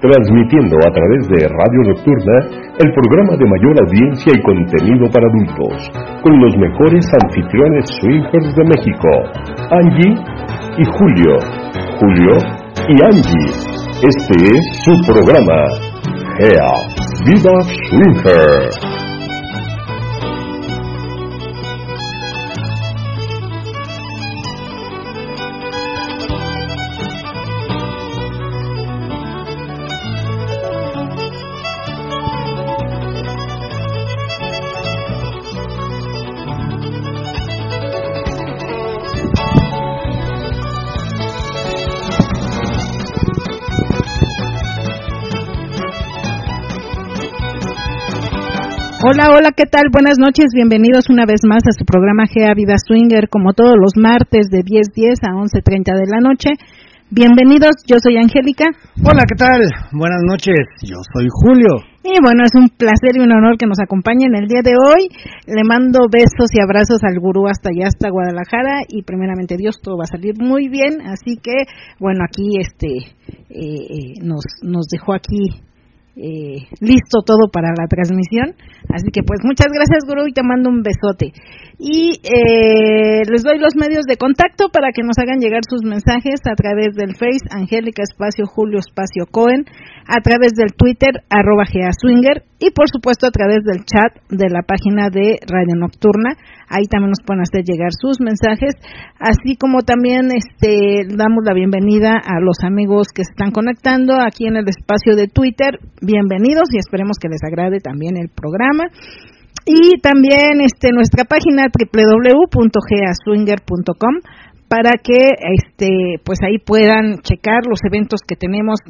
Transmitiendo a través de Radio Nocturna el programa de mayor audiencia y contenido para adultos, con los mejores anfitriones swingers de México, Angie y Julio. Julio y Angie. Este es su programa, Gea, Vida Swinger. Hola, hola, ¿qué tal? Buenas noches, bienvenidos una vez más a su programa GEA Vida Swinger, como todos los martes de 10.10 a 11.30 de la noche. Bienvenidos, yo soy Angélica. Hola, ¿qué tal? Buenas noches, yo soy Julio. Y bueno, es un placer y un honor que nos acompañen el día de hoy. Le mando besos y abrazos al gurú hasta allá, hasta Guadalajara. Y primeramente Dios, todo va a salir muy bien. Así que, bueno, aquí este eh, eh, nos, nos dejó aquí eh, listo todo para la transmisión. Así que pues muchas gracias Guru y te mando un besote. Y eh, les doy los medios de contacto para que nos hagan llegar sus mensajes a través del Face, Angélica Espacio Julio Espacio Cohen, a través del Twitter, arroba Swinger, y por supuesto a través del chat de la página de Radio Nocturna. Ahí también nos pueden hacer llegar sus mensajes, así como también este, damos la bienvenida a los amigos que se están conectando aquí en el espacio de Twitter. Bienvenidos y esperemos que les agrade también el programa. Y también este, nuestra página www.geaswinger.com para que este, pues ahí puedan checar los eventos que tenemos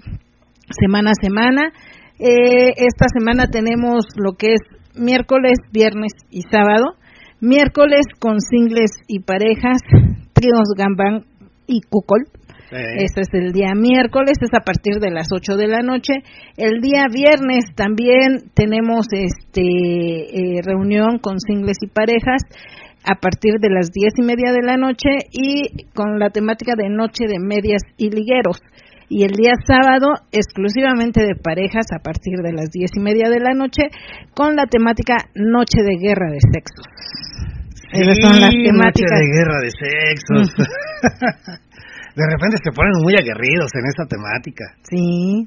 semana a semana. Eh, esta semana tenemos lo que es miércoles, viernes y sábado. Miércoles con singles y parejas, tríos gambán y cucol. Este es el día miércoles, es a partir de las 8 de la noche. El día viernes también tenemos este eh, reunión con singles y parejas a partir de las diez y media de la noche y con la temática de noche de medias y ligueros. Y el día sábado exclusivamente de parejas a partir de las diez y media de la noche con la temática noche de guerra de sexos. Esas son las temáticas. Noche de guerra de sexos. de repente se ponen muy aguerridos en esa temática. Sí.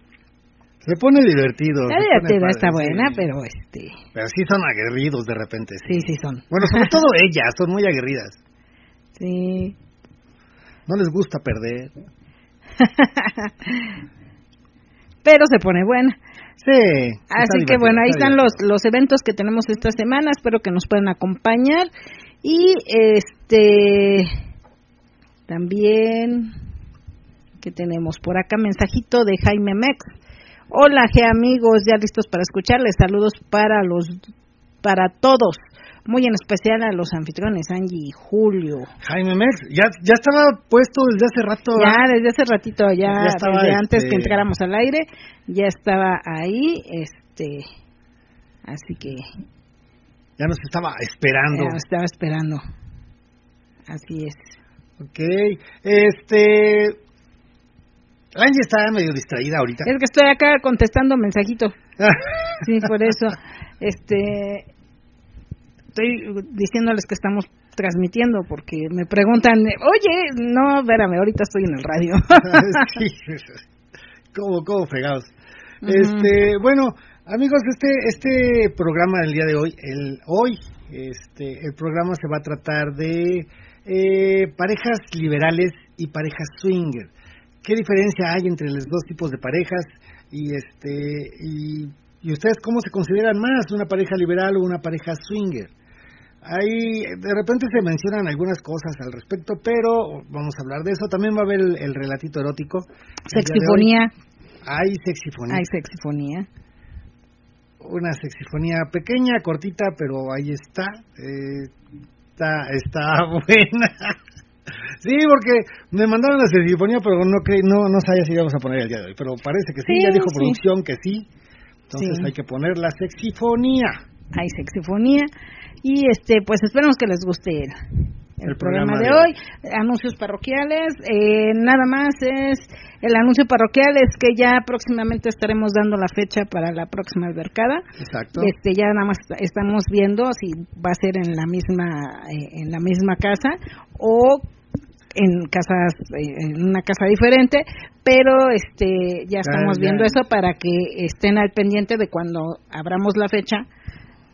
Se pone divertido. La divertida está buena, pero este. Pero sí son aguerridos de repente. Sí, sí, son. Bueno, sobre todo ellas, son muy aguerridas. Sí. No les gusta perder. pero se pone buena. Sí. Así que bueno, ahí están los, los eventos que tenemos esta semana. Espero que nos puedan acompañar. Y este también, que tenemos por acá? Mensajito de Jaime Mex. Hola, G amigos, ya listos para escucharles. Saludos para los, para todos. Muy en especial a los anfitriones, Angie y Julio. Jaime Mex, ya, ya estaba puesto desde hace rato. Ya, desde hace ratito, ya, desde antes que este, entráramos al aire, ya estaba ahí, este, así que. Ya nos estaba esperando. Ya nos estaba esperando. Así es. Ok, este... Angie está medio distraída ahorita. Es que estoy acá contestando mensajito. sí, por eso. Este, estoy diciéndoles que estamos transmitiendo porque me preguntan, oye, no, espérame, ahorita estoy en el radio. sí, ¿cómo, cómo fregados? Este, bueno, amigos, este, este programa del día de hoy, el hoy, este, el programa se va a tratar de eh, parejas liberales y parejas swinger. ¿Qué diferencia hay entre los dos tipos de parejas? Y este y, ustedes cómo se consideran más, una pareja liberal o una pareja swinger? Ahí de repente se mencionan algunas cosas al respecto, pero vamos a hablar de eso. También va a haber el, relatito erótico. Sexifonía. Hay sexifonía. Hay sexifonía. Una sexifonía pequeña, cortita, pero ahí está. Eh, está, está buena. Sí, porque me mandaron la sexifonía, pero no no, no sabía si íbamos a poner el día de hoy. Pero parece que sí, ya dijo producción que sí. Entonces hay que poner la sexifonía. Hay sexifonía. Y este, pues esperemos que les guste el, programa, de hoy. Anuncios parroquiales, eh, nada más es el anuncio parroquial es que ya próximamente estaremos dando la fecha para la próxima albercada. Exacto. Este ya nada más estamos viendo si va a ser en la misma eh, en la misma casa o en casas en una casa diferente pero este ya estamos viendo eso para que estén al pendiente de cuando abramos la fecha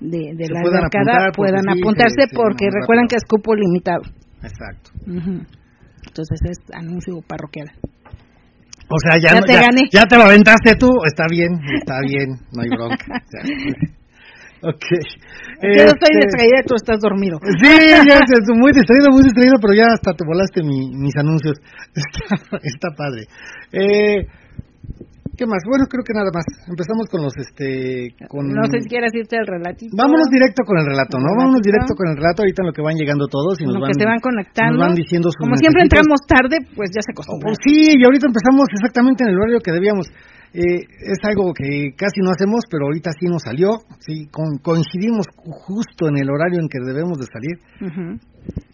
de, la albercada puedan apuntarse porque recuerden que es cupo limitado exacto entonces es anuncio parroquial o sea, ya, te gané. Ya te lo aventaste tú, está bien, está bien, no hay bronca. ok. Yo estoy este, distraída, tú estás dormido. Sí, ya estoy muy distraído, muy distraído, pero ya hasta te volaste mis anuncios. Está, está padre. Eh, ¿Qué más? Bueno, creo que nada más. Empezamos con los, este, con... No sé si quieres irte al relatito. Vámonos directo con el relato, ¿no? Vámonos directo con el relato, ahorita en lo que van llegando todos y nos van... que se van conectando. Nos van diciendo Como siempre entramos tarde, pues ya se acostumbra. Oh, sí, y ahorita empezamos exactamente en el horario que debíamos. Eh, es algo que casi no hacemos, pero ahorita sí nos salió, sí, coincidimos justo en el horario en que debemos de salir.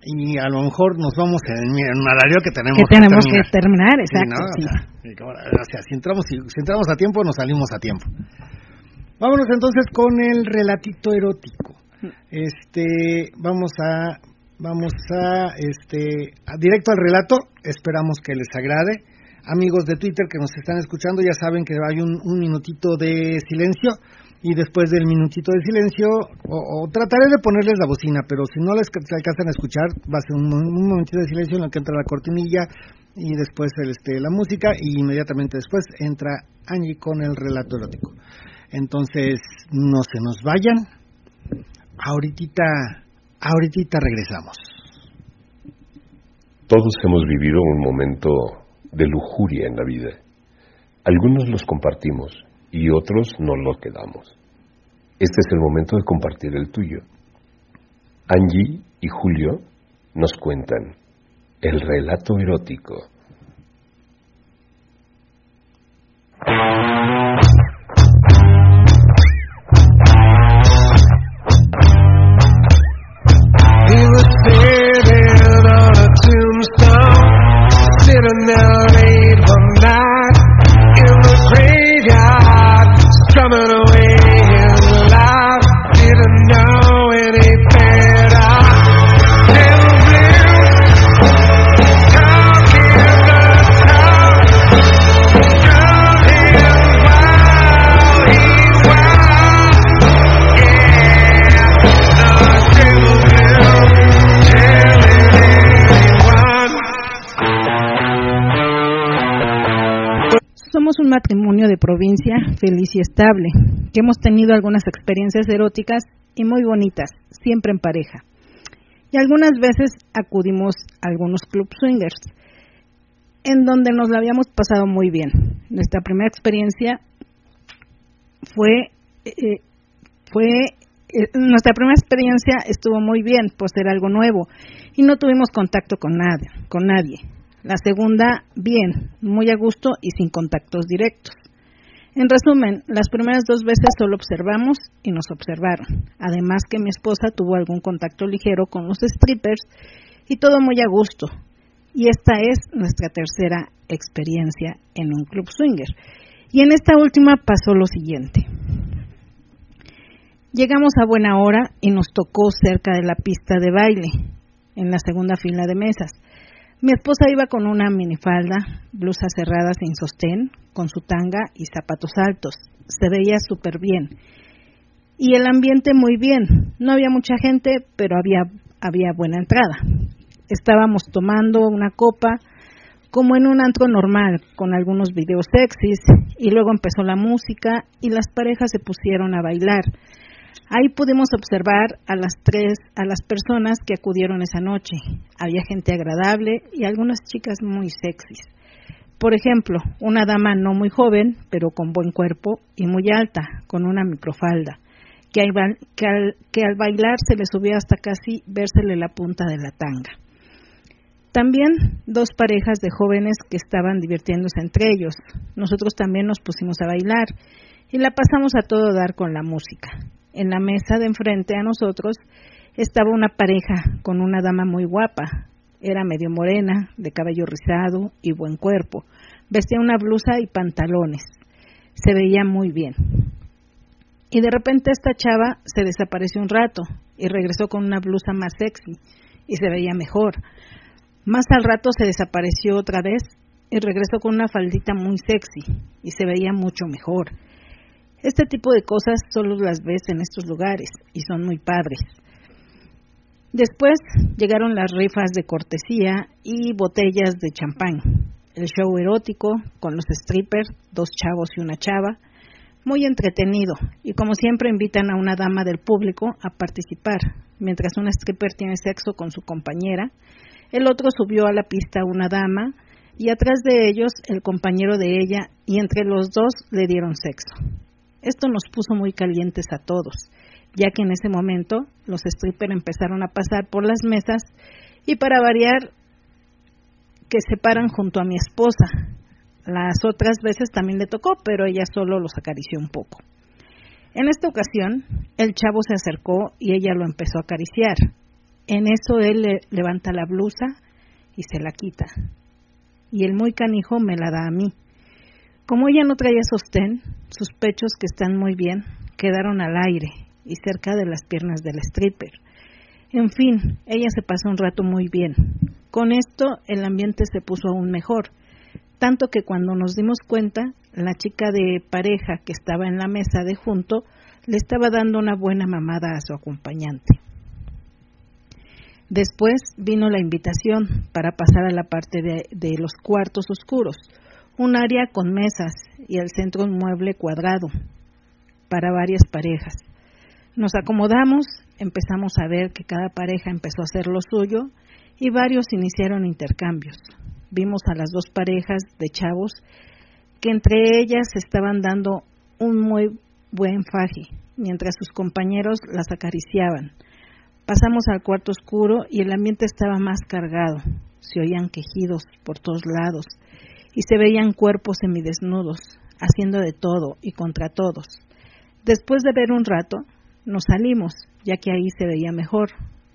Y a lo mejor nos vamos en, un horario que tenemos que, tenemos que terminar, exacto. O, sea, si, entramos, si, entramos a tiempo, nos salimos a tiempo. Vámonos entonces con el relatito erótico. Este, vamos a, vamos a, este, directo al relato. Esperamos que les agrade amigos de Twitter que nos están escuchando ya saben que hay un, minutito de silencio y después del minutito de silencio, o, trataré de ponerles la bocina, pero si no les alcanzan a escuchar, va a ser un, un momentito de silencio en el que entra la cortinilla y después el, este, la música y inmediatamente después entra Angie con el relato erótico. Entonces, no se nos vayan, ahorita, ahorita regresamos. Todos hemos vivido un momento de lujuria en la vida. Algunos los compartimos y otros no los quedamos. Este es el momento de compartir el tuyo. Angie y Julio nos cuentan el relato erótico. Out matrimonio de provincia feliz y estable, que hemos tenido algunas experiencias eróticas y muy bonitas, siempre en pareja. Y algunas veces acudimos a algunos club swingers, en donde nos la habíamos pasado muy bien. Nuestra primera experiencia fue, eh, fue eh, nuestra primera experiencia estuvo muy bien, por ser algo nuevo, y no tuvimos contacto con nadie, con nadie. La segunda, bien, muy a gusto y sin contactos directos. En resumen, las primeras dos veces solo observamos y nos observaron. Además que mi esposa tuvo algún contacto ligero con los strippers y todo muy a gusto. Y esta es nuestra tercera experiencia en un club swinger. Y en esta última pasó lo siguiente. Llegamos a buena hora y nos tocó cerca de la pista de baile, en la segunda fila de mesas. Mi esposa iba con una minifalda, blusa cerrada sin sostén, con su tanga y zapatos altos. Se veía súper bien. Y el ambiente muy bien. No había mucha gente, pero había, había buena entrada. Estábamos tomando una copa como en un antro normal, con algunos videos sexys, y luego empezó la música y las parejas se pusieron a bailar. Ahí pudimos observar a las tres, a las personas que acudieron esa noche. Había gente agradable y algunas chicas muy sexys. Por ejemplo, una dama no muy joven, pero con buen cuerpo y muy alta, con una microfalda, que al, que al, bailar se le subió hasta casi vérsele la punta de la tanga. También dos parejas de jóvenes que estaban divirtiéndose entre ellos. Nosotros también nos pusimos a bailar y la pasamos a todo dar con la música en la mesa de enfrente a nosotros estaba una pareja con una dama muy guapa. Era medio morena, de cabello rizado y buen cuerpo. Vestía una blusa y pantalones. Se veía muy bien. Y de repente esta chava se desapareció un rato y regresó con una blusa más sexy y se veía mejor. Más al rato se desapareció otra vez y regresó con una faldita muy sexy y se veía mucho mejor. Este tipo de cosas solo las ves en estos lugares y son muy padres. Después llegaron las rifas de cortesía y botellas de champán, el show erótico con los strippers, dos chavos y una chava, muy entretenido y como siempre invitan a una dama del público a participar, mientras un stripper tiene sexo con su compañera, el otro subió a la pista una dama y atrás de ellos el compañero de ella y entre los dos le dieron sexo. Esto nos puso muy calientes a todos, ya que en ese momento los strippers empezaron a pasar por las mesas y para variar que se paran junto a mi esposa. Las otras veces también le tocó, pero ella solo los acarició un poco. En esta ocasión, el chavo se acercó y ella lo empezó a acariciar. En eso él le levanta la blusa y se la quita y el muy canijo me la da a mí. Como ella no traía sostén, sus pechos, que están muy bien, quedaron al aire y cerca de las piernas del stripper. En fin, ella se pasó un rato muy bien. Con esto el ambiente se puso aún mejor, tanto que cuando nos dimos cuenta, la chica de pareja que estaba en la mesa de junto le estaba dando una buena mamada a su acompañante. Después vino la invitación para pasar a la parte de, los cuartos oscuros, un área con mesas y al centro un mueble cuadrado para varias parejas. Nos acomodamos, empezamos a ver que cada pareja empezó a hacer lo suyo y varios iniciaron intercambios. Vimos a las dos parejas de chavos que entre ellas estaban dando un muy buen faje, mientras sus compañeros las acariciaban. Pasamos al cuarto oscuro y el ambiente estaba más cargado. Se oían quejidos por todos lados y se veían cuerpos semidesnudos, haciendo de todo y contra todos. Después de ver un rato, nos salimos, ya que ahí se veía mejor.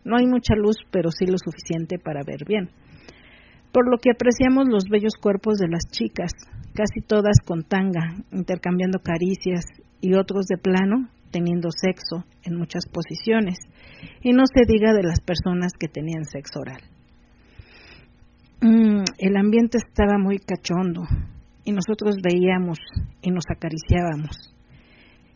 No hay mucha luz, pero sí lo suficiente para ver bien. Por lo que apreciamos los bellos cuerpos de las chicas, casi todas con tanga, intercambiando caricias, y otros de plano, teniendo sexo en muchas posiciones, y no se diga de las personas que tenían sexo oral. Mm, el ambiente estaba muy cachondo y nosotros veíamos y nos acariciábamos.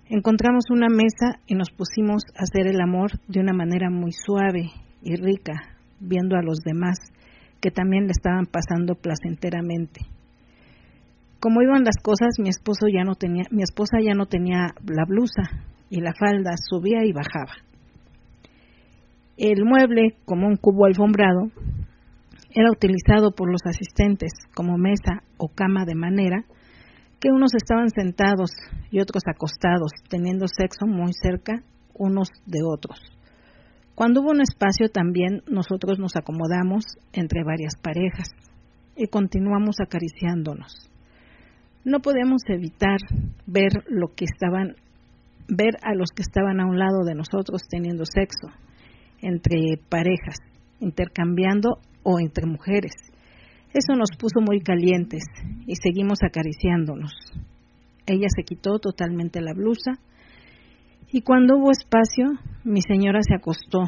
Encontramos una mesa y nos pusimos a hacer el amor de una manera muy suave y rica, viendo a los demás que también le estaban pasando placenteramente. Como iban las cosas, mi esposo ya no tenía, mi esposa ya no tenía la blusa, y la falda subía y bajaba. El mueble, como un cubo alfombrado, era utilizado por los asistentes como mesa o cama de manera que unos estaban sentados y otros acostados, teniendo sexo muy cerca unos de otros. Cuando hubo un espacio también nosotros nos acomodamos entre varias parejas y continuamos acariciándonos. No podemos evitar ver lo que estaban ver a los que estaban a un lado de nosotros teniendo sexo, entre parejas, intercambiando o entre mujeres. Eso nos puso muy calientes y seguimos acariciándonos. Ella se quitó totalmente la blusa y cuando hubo espacio, mi señora se acostó.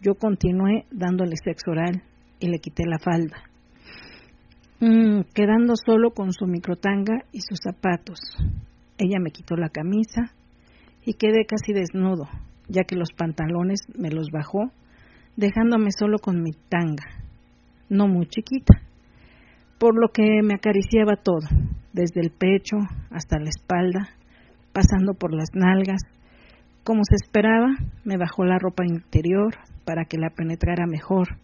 Yo continué dándole sexo oral y le quité la falda, mm, quedando solo con su microtanga y sus zapatos. Ella me quitó la camisa y quedé casi desnudo, ya que los pantalones me los bajó, dejándome solo con mi tanga, no muy chiquita, por lo que me acariciaba todo, desde el pecho hasta la espalda, pasando por las nalgas. Como se esperaba, me bajó la ropa interior para que la penetrara mejor.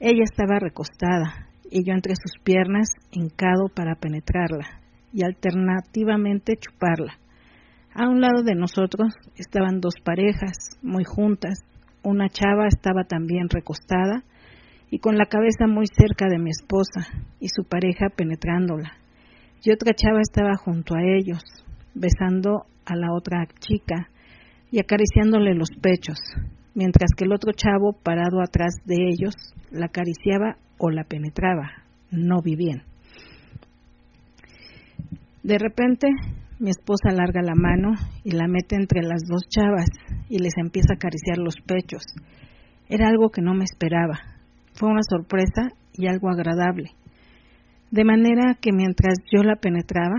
Ella estaba recostada y yo entre sus piernas hincado para penetrarla y alternativamente chuparla. A un lado de nosotros estaban dos parejas muy juntas. Una chava estaba también recostada y con la cabeza muy cerca de mi esposa y su pareja penetrándola. Y otra chava estaba junto a ellos, besando a la otra chica y acariciándole los pechos. mientras que el otro chavo parado atrás de ellos la acariciaba o la penetraba, no vivían. De repente, mi esposa larga la mano y la mete entre las dos chavas y les empieza a acariciar los pechos. Era algo que no me esperaba. Fue una sorpresa y algo agradable. De manera que mientras yo la penetraba,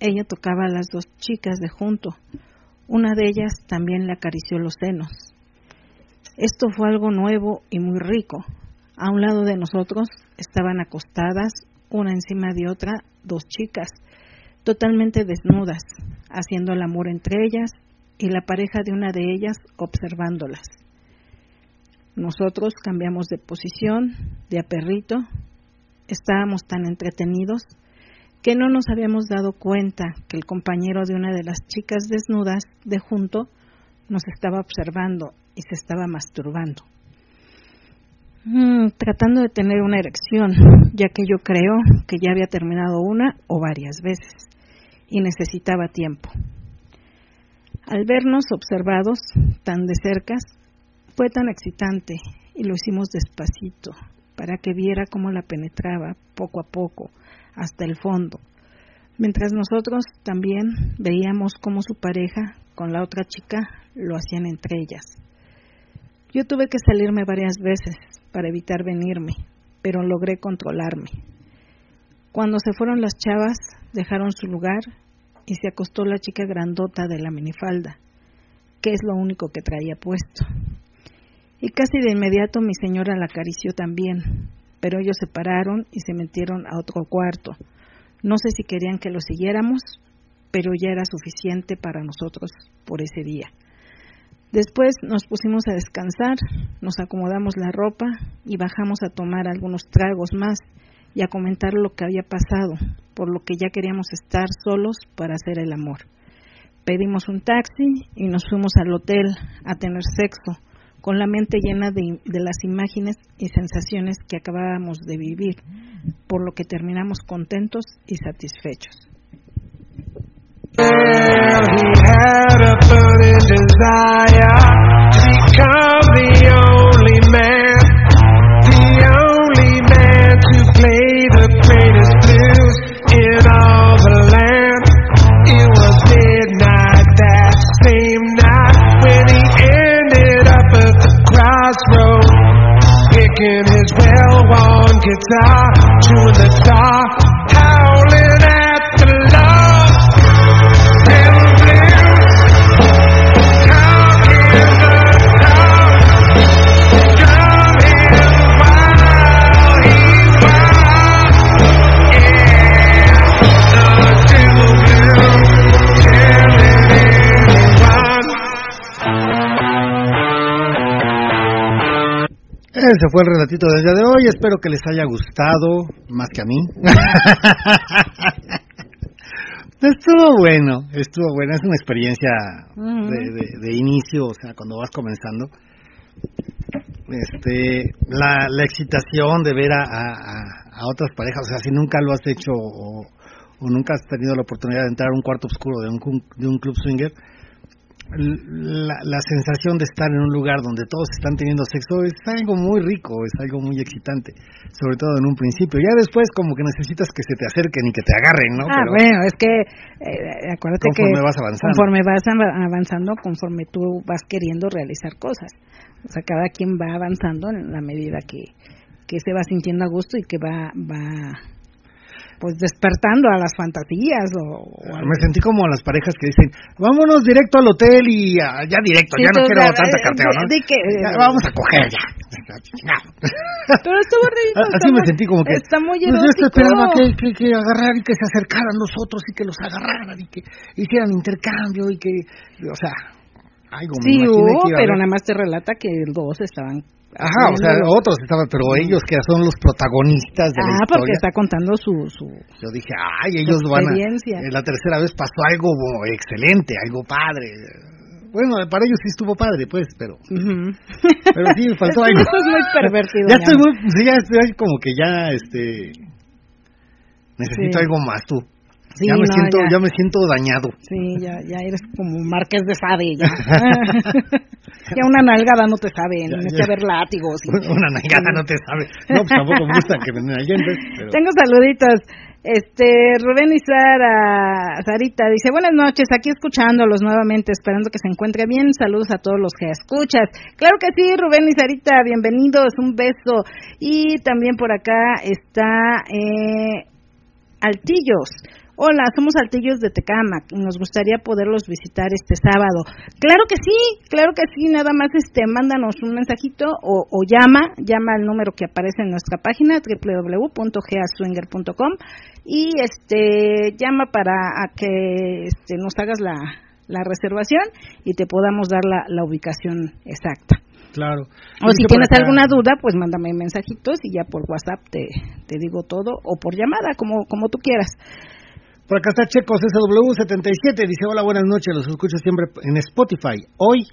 ella tocaba a las dos chicas de junto. Una de ellas también le acarició los senos. Esto fue algo nuevo y muy rico. A un lado de nosotros estaban acostadas, una encima de otra, dos chicas, totalmente desnudas, haciendo el amor entre ellas y la pareja de una de ellas observándolas. Nosotros cambiamos de posición, de aperrito, estábamos tan entretenidos que no nos habíamos dado cuenta que el compañero de una de las chicas desnudas de junto nos estaba observando y se estaba masturbando. Mm, tratando de tener una erección, ya que yo creo que ya había terminado una o varias veces y necesitaba tiempo. Al vernos observados tan de cerca, fue tan excitante y lo hicimos despacito para que viera cómo la penetraba poco a poco hasta el fondo, mientras nosotros también veíamos cómo su pareja con la otra chica lo hacían entre ellas. Yo tuve que salirme varias veces para evitar venirme, pero logré controlarme. Cuando se fueron las chavas, dejaron su lugar y se acostó la chica grandota de la minifalda, que es lo único que traía puesto. Y casi de inmediato mi señora la acarició también, pero ellos se pararon y se metieron a otro cuarto. No sé si querían que lo siguiéramos, pero ya era suficiente para nosotros por ese día. Después nos pusimos a descansar, nos acomodamos la ropa y bajamos a tomar algunos tragos más y a comentar lo que había pasado, por lo que ya queríamos estar solos para hacer el amor. Pedimos un taxi y nos fuimos al hotel a tener sexo, con la mente llena de, de, las imágenes y sensaciones que acabábamos de vivir, por lo que terminamos contentos y satisfechos. guitar to the star. Ese fue el relatito del día de hoy. Espero que les haya gustado, más que a mí. estuvo bueno, estuvo bueno. Es una experiencia de, de, de, inicio, o sea, cuando vas comenzando. Este, la, la excitación de ver a, a, a, otras parejas, o sea, si nunca lo has hecho o, o, nunca has tenido la oportunidad de entrar a un cuarto oscuro de un, de un club swinger, la, la, sensación de estar en un lugar donde todos están teniendo sexo es algo muy rico, es algo muy excitante, sobre todo en un principio. Ya después como que necesitas que se te acerquen y que te agarren, ¿no? Ah, Pero, bueno, es que eh, acuérdate conforme que vas avanzando. conforme vas avanzando, conforme tú vas queriendo realizar cosas. O sea, cada quien va avanzando en la medida que, que se va sintiendo a gusto y que va va pues despertando a las fantasías o, o me sentí como las parejas que dicen vámonos directo al hotel y uh, ya directo sí, ya no quiero la, tanta carteo ¿no? De que, ya, vamos a coger ya pero estuvo rico así me sentí como que está muy pues yo esperaba que, que, que agarraran y que se acercaran los otros y que los agarraran y que hicieran intercambio y que o sea algo sí me hubo, que pero nada más te relata que dos estaban Ajá, o sea, otros estaban, pero ellos que son los protagonistas de ah, la historia. porque está contando su, su Yo dije, ay, ellos van a... La tercera vez pasó algo excelente, algo padre. Bueno, para ellos sí estuvo padre, pues, pero... Uh -huh. Pero sí, faltó algo. Eso es muy pervertido. ya estoy muy... Sí, ya estoy como que ya, este... Necesito sí. algo más, tú. Sí, ya me no, siento, ya. ya me siento dañado. Sí, ya, ya eres como Marqués de Sade, ya. ya una nalgada no te sabe, ya. que ver látigos. y- Una nalgada no te sabe. No, pues tampoco me gusta que me pero Tengo saluditos. Este, Rubén y Sara, Sarita dice, buenas noches, aquí escuchándolos nuevamente, esperando que se encuentre bien. Saludos a todos los que escuchas. Claro que sí, Rubén y Sarita, bienvenidos, un beso. Y también por acá está eh, Altillos. Hola, somos Altillos de Tecamac y nos gustaría poderlos visitar este sábado. Claro que sí, claro que sí, nada más este mándanos un mensajito o, o llama, llama al número que aparece en nuestra página www.gaswinger.com y este llama para a que este, nos hagas la, la reservación y te podamos dar la, la ubicación exacta. claro. O si tienes acá- alguna duda, pues mándame mensajitos y ya por WhatsApp te, te digo todo o por llamada, como, como tú quieras. Por acá está Checos SW77, dice, hola, buenas noches, los escucho siempre en Spotify. Hoy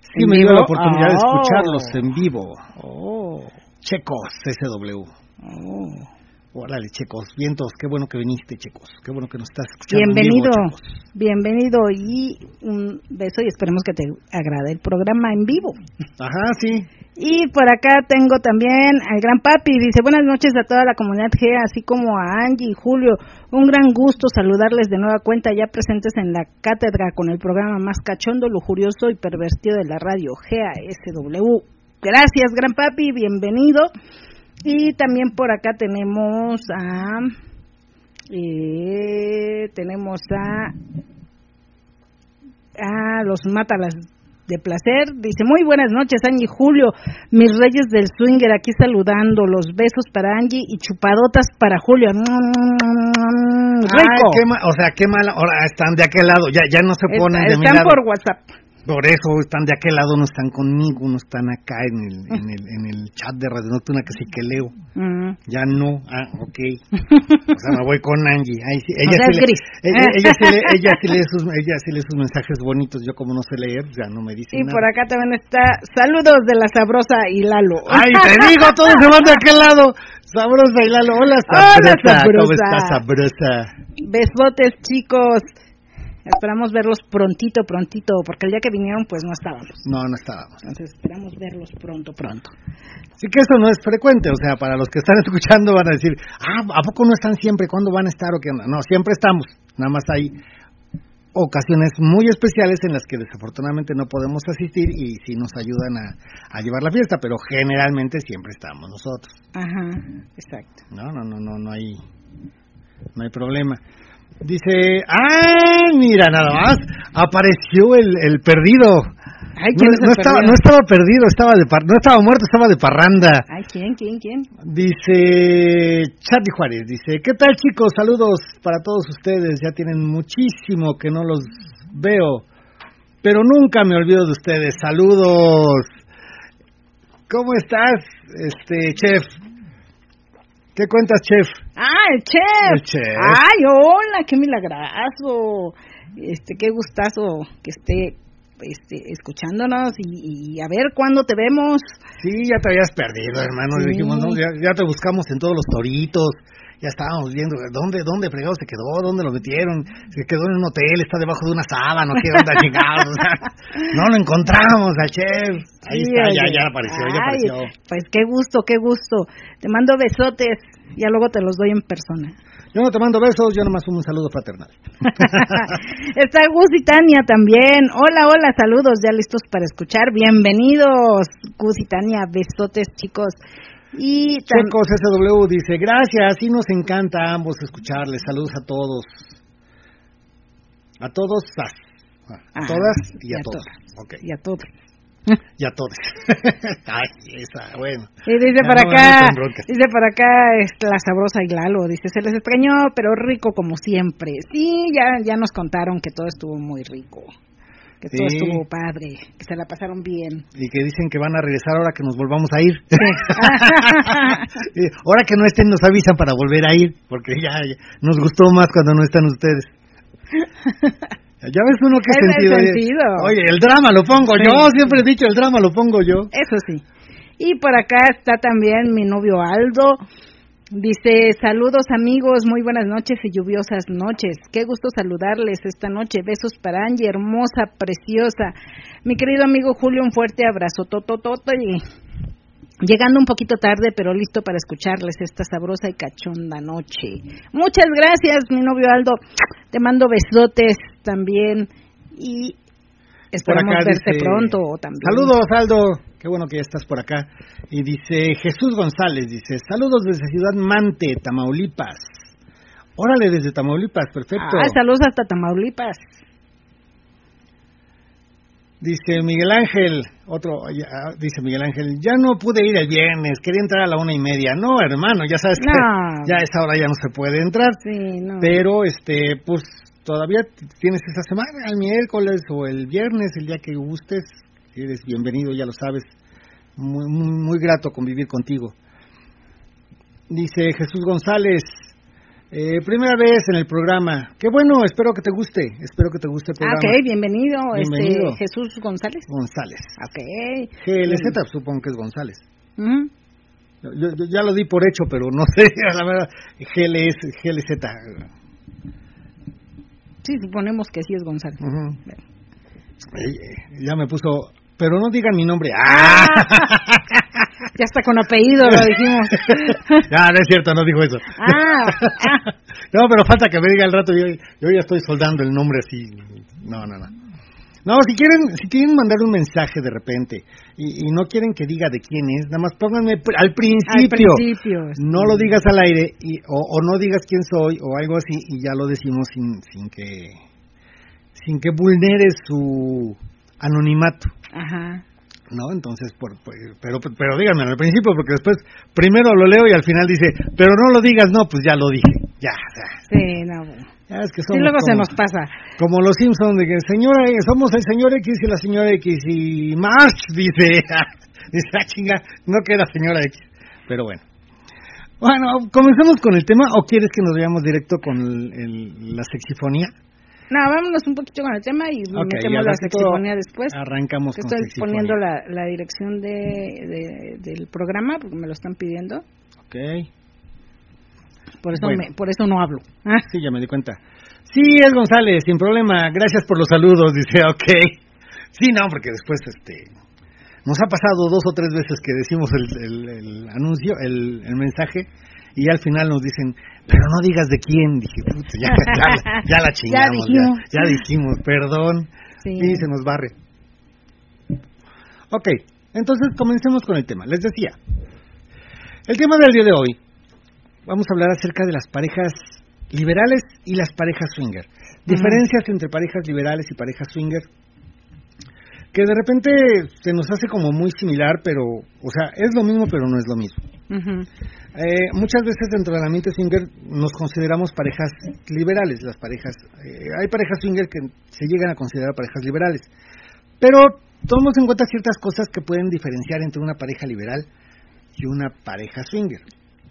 sí ¿En me dio la oportunidad de Oh. escucharlos en vivo. Oh, Checos SW. oh. Órale, Checos, vientos, qué bueno que viniste, Checos. Qué bueno que nos estás escuchando. en Bienvenido, vivo, bienvenido y un beso y esperemos que te agrade el programa en vivo. Ajá, sí. Y por acá tengo también al gran papi, dice buenas noches a toda la comunidad G, así como a Angie y Julio. Un gran gusto saludarles de nueva cuenta ya presentes en la cátedra con el programa más cachondo, lujurioso y pervertido de la radio, GASW. Gracias, gran papi, bienvenido. Y también por acá tenemos a... eh, tenemos a... a los Mátalas de placer. Dice, muy buenas noches, Angie y Julio, mis reyes del swinger, aquí saludando, los besos para Angie y chupadotas para Julio. Mm, Ay, Rico. qué ma- o sea, qué mala. Ahora están de aquel lado, ya, ya no se ponen Está- de mi están lado. por WhatsApp. Por eso están de aquel lado, no están conmigo, no están acá en el, en el, en el chat de Radio Nocturna que sí que leo. Mm. Ya no, ah, ok. O sea, me voy con Angie. Ahí sí, ella, sí le- ella, ella sí lee, ella, sí lee sus, ella sí lee sus mensajes bonitos. Yo, como no sé leer, ya no me dice Y nada. por acá también está saludos de la sabrosa y Lalo. Ay, te digo, todo se van de aquel lado. Sabrosa y Lalo. Hola, Hola, sabrosa. ¿Cómo sabrosa. estás, sabrosa? Besotes, chicos. Esperamos verlos prontito, prontito, porque el día que vinieron pues no estábamos. No, no estábamos. Entonces esperamos verlos pronto, pronto. Sí que eso no es frecuente, o sea, para los que están escuchando van a decir, ah, ¿a poco no están siempre? ¿Cuándo van a estar o qué onda? No, siempre estamos, nada más hay ocasiones muy especiales en las que desafortunadamente no podemos asistir y sí nos ayudan a, a llevar la fiesta, pero generalmente siempre estamos nosotros. Ajá, exacto. No, no, no, no, no hay, no hay problema. Dice, ah, mira, nada más, apareció el, el perdido. Ay, No, ¿quién es el no estaba, perdido? no estaba perdido, estaba de par- no estaba muerto, estaba de parranda. Ay, ¿quién, quién, quién? Dice Charlie Juárez, dice, ¿qué tal chicos? Saludos para todos ustedes, ya tienen muchísimo que no los veo, pero nunca me olvido de ustedes, saludos. ¿Cómo estás, este chef? ¿Qué cuentas, chef? Ah, el chef. El chef. Ay, hola, qué milagrazo. Este, qué gustazo que esté este, escuchándonos y, y a ver cuándo te vemos. Sí, ya te habías perdido, hermano, Sí. dijimos, no, ya, ya te buscamos en todos los toritos, ya estábamos viendo, ¿dónde, dónde fregado se quedó? ¿Dónde lo metieron? Se quedó en un hotel, está debajo de una sábana, ¿qué onda, chingados? O sea, no lo encontramos al chef. Ahí Sí, está, ya, oye. ya apareció, ya apareció. Pues qué gusto, qué gusto. Te mando besotes, ya luego te los doy en persona. Yo no te mando besos, yo nomás un saludo fraternal. Está Gus y Tania también. Hola, hola, saludos, ya listos para escuchar. Bienvenidos, Gus y Tania, besotes, chicos. Y Checos SW dice, gracias, sí nos encanta a ambos escucharles, saludos a todos. A todos, a, a todas y y a, a todos. todas. Y a todos. y a todos. Ay, esa, bueno. Y dice para no acá, dice para acá es la sabrosa y Lalo, dice, se les extrañó, pero rico como siempre. Sí, ya ya nos contaron que todo estuvo muy rico, que todo Sí. estuvo padre, que se la pasaron bien. Y que dicen que van a regresar ahora que nos volvamos a ir. Y ahora que no estén nos avisan para volver a ir, porque ya, ya nos gustó más cuando no están ustedes. Ya ves uno qué el sentido. Oye, sentido. Oye, el drama lo pongo Sí. yo, siempre he dicho el drama lo pongo yo. Eso sí. Y por acá está también mi novio Aldo. Dice, saludos amigos, muy buenas noches y lluviosas noches. Qué gusto saludarles esta noche. Besos para Angie, hermosa, preciosa. Mi querido amigo Julio, un fuerte abrazo. Totototo y llegando un poquito tarde, pero listo para escucharles esta sabrosa y cachonda noche. Muchas gracias, mi novio Aldo. Te mando besotes también y esperamos acá verte dice, pronto también. Saludos, Aldo. Qué bueno que ya estás por acá. Y dice Jesús González, dice, saludos desde Ciudad Mante, Tamaulipas. Órale, desde Tamaulipas, perfecto. Ah, saludos hasta Tamaulipas. Dice Miguel Ángel, otro, ya- dice Miguel Ángel, ya no pude ir el viernes, quería entrar a la una y media. No, hermano, ya sabes que No. ya a esa hora ya no se puede entrar. Sí, no. Pero, este, pues, todavía tienes esa semana, el miércoles o el viernes, el día que gustes. Eres bienvenido, ya lo sabes. Muy, muy, muy grato convivir contigo. Dice Jesús González, eh, primera vez en el programa. Qué bueno, espero que te guste. Espero que te guste el Ah, programa. ok, bienvenido, Bienvenido. este Jesús González. González. Ok. GLZ, supongo que es González. Ujú. Yo, yo- yo ya lo di por hecho, pero no sé, la verdad. GLS, GLZ. Sí, suponemos que sí es González. Eh, ya me puso, pero no digan mi nombre. ¡Ah! Ya está con apellido, lo dijimos. ya, no es cierto, no dijo eso. Ah, ah. no, pero falta que me diga el rato, yo, yo ya estoy soldando el nombre así. No, no, no. No, si quieren, si quieren mandar un mensaje de repente y, y no quieren que diga de quién es, nada más pónganme al principio. Al principio. No lo digas al aire y, o, o no digas quién soy o algo así y ya lo decimos sin, sin que sin que vulnere su anonimato. Ajá. ¿no? Entonces, por, por- pero, pero díganme al principio, porque después primero lo leo y al final dice, pero no lo digas, no, pues ya lo dije, ya, o sea, Sí, no. bueno. ya es que somos luego se como, nos pasa. como los Simpsons, de que señora, eh, somos el señor X y la señora X, y March dice, dice, ah, chinga, no queda señora X, pero bueno. Bueno, comencemos con el tema, o quieres que nos vayamos directo con el- el- la sexifonía? No, vámonos un poquito con el tema y Ok, y metemos al la sexifonía después. Arrancamos con estoy sexifonía. poniendo la, la dirección de, de- del programa porque me lo están pidiendo. Ok. Por eso, Bueno. me, por eso no hablo. Ah, Sí, ya me di cuenta. Sí, es González, sin problema. Gracias por los saludos. Dice, ok. Sí, no, porque después, este, nos ha pasado dos o tres veces que decimos el, el- el anuncio, el, el mensaje, y al final nos dicen, pero no digas de quién. Dije, puta, ya, ya, ya la chingamos, ya, dijimos. ya dijimos, perdón. Sí. Y se nos barre. Ok, entonces comencemos con el tema. Les decía, el tema del día de hoy, vamos a hablar acerca de las parejas liberales y las parejas swinger. Diferencias entre parejas liberales y parejas swinger, que de repente se nos hace como muy similar, pero, o sea, es lo mismo, pero no es lo mismo. Eh, muchas veces dentro del ambiente swinger nos consideramos parejas liberales, las parejas, eh, hay parejas swinger que se llegan a considerar parejas liberales, pero tomamos en cuenta ciertas cosas que pueden diferenciar entre una pareja liberal y una pareja swinger.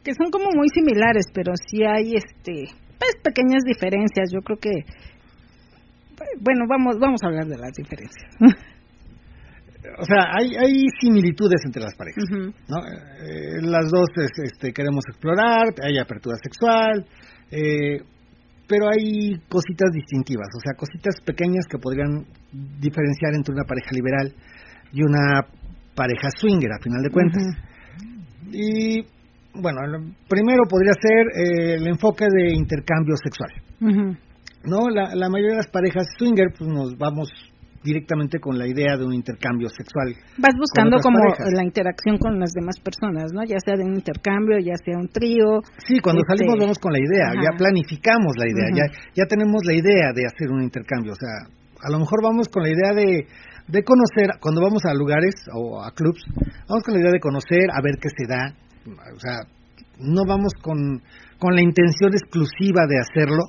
Que son como muy similares, pero sí hay este pues pequeñas diferencias. Yo creo que bueno, vamos vamos a hablar de las diferencias. O sea, hay, hay similitudes entre las parejas. ¿no? Eh, las dos es- este, queremos explorar, hay apertura sexual, eh, pero hay cositas distintivas, o sea, cositas pequeñas que podrían diferenciar entre una pareja liberal y una pareja swinger, a final de cuentas. Y bueno, primero podría ser eh, el enfoque de intercambio sexual. No, la, la mayoría de las parejas swinger, pues nos vamos directamente con la idea de un intercambio sexual. Vas buscando como parejas. la interacción con las demás personas, ¿no? Ya sea de un intercambio, ya sea un trío. Sí, cuando Este, salimos vamos con la idea, ajá. ya planificamos la idea, ya, ya tenemos la idea de hacer un intercambio. O sea, a lo mejor vamos con la idea de, de conocer, cuando vamos a lugares o a clubs, vamos con la idea de conocer, a ver qué se da. O sea, no vamos con, con la intención exclusiva de hacerlo,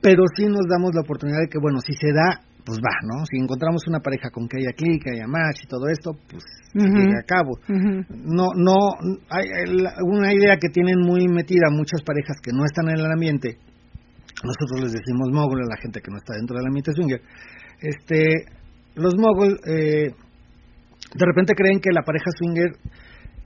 pero sí nos damos la oportunidad de que, bueno, si se da, pues va, ¿no? Si encontramos una pareja con que haya clic, haya match y todo esto, pues se Ujú. llegue a cabo no no hay una idea que tienen muy metida muchas parejas que no están en el ambiente nosotros les decimos mogul a la gente que no está dentro del ambiente swinger este los mogul eh, de repente creen que la pareja swinger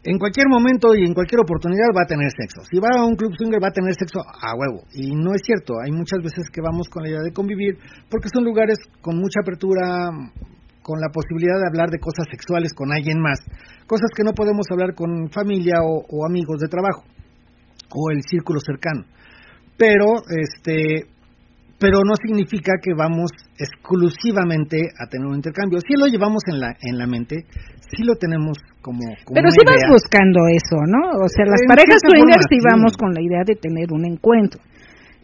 en cualquier momento y en cualquier oportunidad va a tener sexo. Si va a un club swinger va a tener sexo a huevo. Y no es cierto, hay muchas veces que vamos con la idea de convivir porque son lugares con mucha apertura, con la posibilidad de hablar de cosas sexuales con alguien más, cosas que no podemos hablar con familia o, o amigos de trabajo o el círculo cercano. Pero este pero no significa que vamos exclusivamente a tener un intercambio. Si lo llevamos en la en la mente, sí lo tenemos como, como Pero una sí vas buscando eso, ¿no? O sea, las En parejas swingers sí sí. vamos con la idea de tener un encuentro.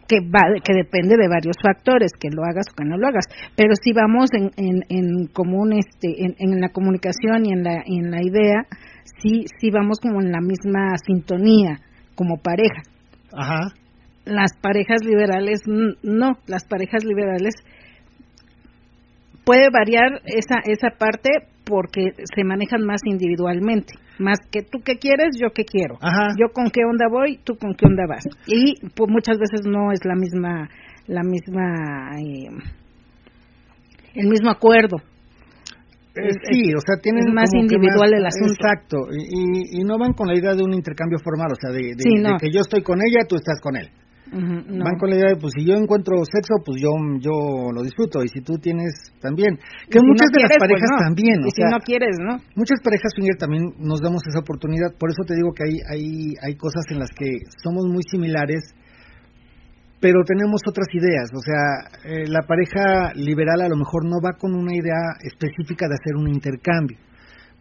Que, va, que depende de varios factores, que lo hagas o que no lo hagas, pero si vamos en, en, en común, este, en, en la comunicación y en la, en la idea, sí, sí vamos como en la misma sintonía como pareja. Ajá. Las parejas liberales, no, las parejas liberales puede variar esa esa parte porque se manejan más individualmente, más que tú qué quieres, yo qué quiero. Ajá. Yo con qué onda voy, tú con qué onda vas. Y pues muchas veces no es la misma la misma eh, el mismo acuerdo. Eh, sí, o sea, tienen es más individual el asunto. Exacto, y, y- no van con la idea de un intercambio formal, o sea, de, de- Sí, de no. que yo estoy con ella, tú estás con él. No. Van con la idea de, pues si yo encuentro sexo, pues yo yo lo disfruto, y si tú tienes también. Que si muchas no de las pues parejas no. también, Y o si sea, no quieres, ¿no? muchas parejas swinger también nos damos esa oportunidad, por eso te digo que hay, hay, hay cosas en las que somos muy similares, pero tenemos otras ideas, o sea, eh, la pareja liberal a lo mejor no va con una idea específica de hacer un intercambio,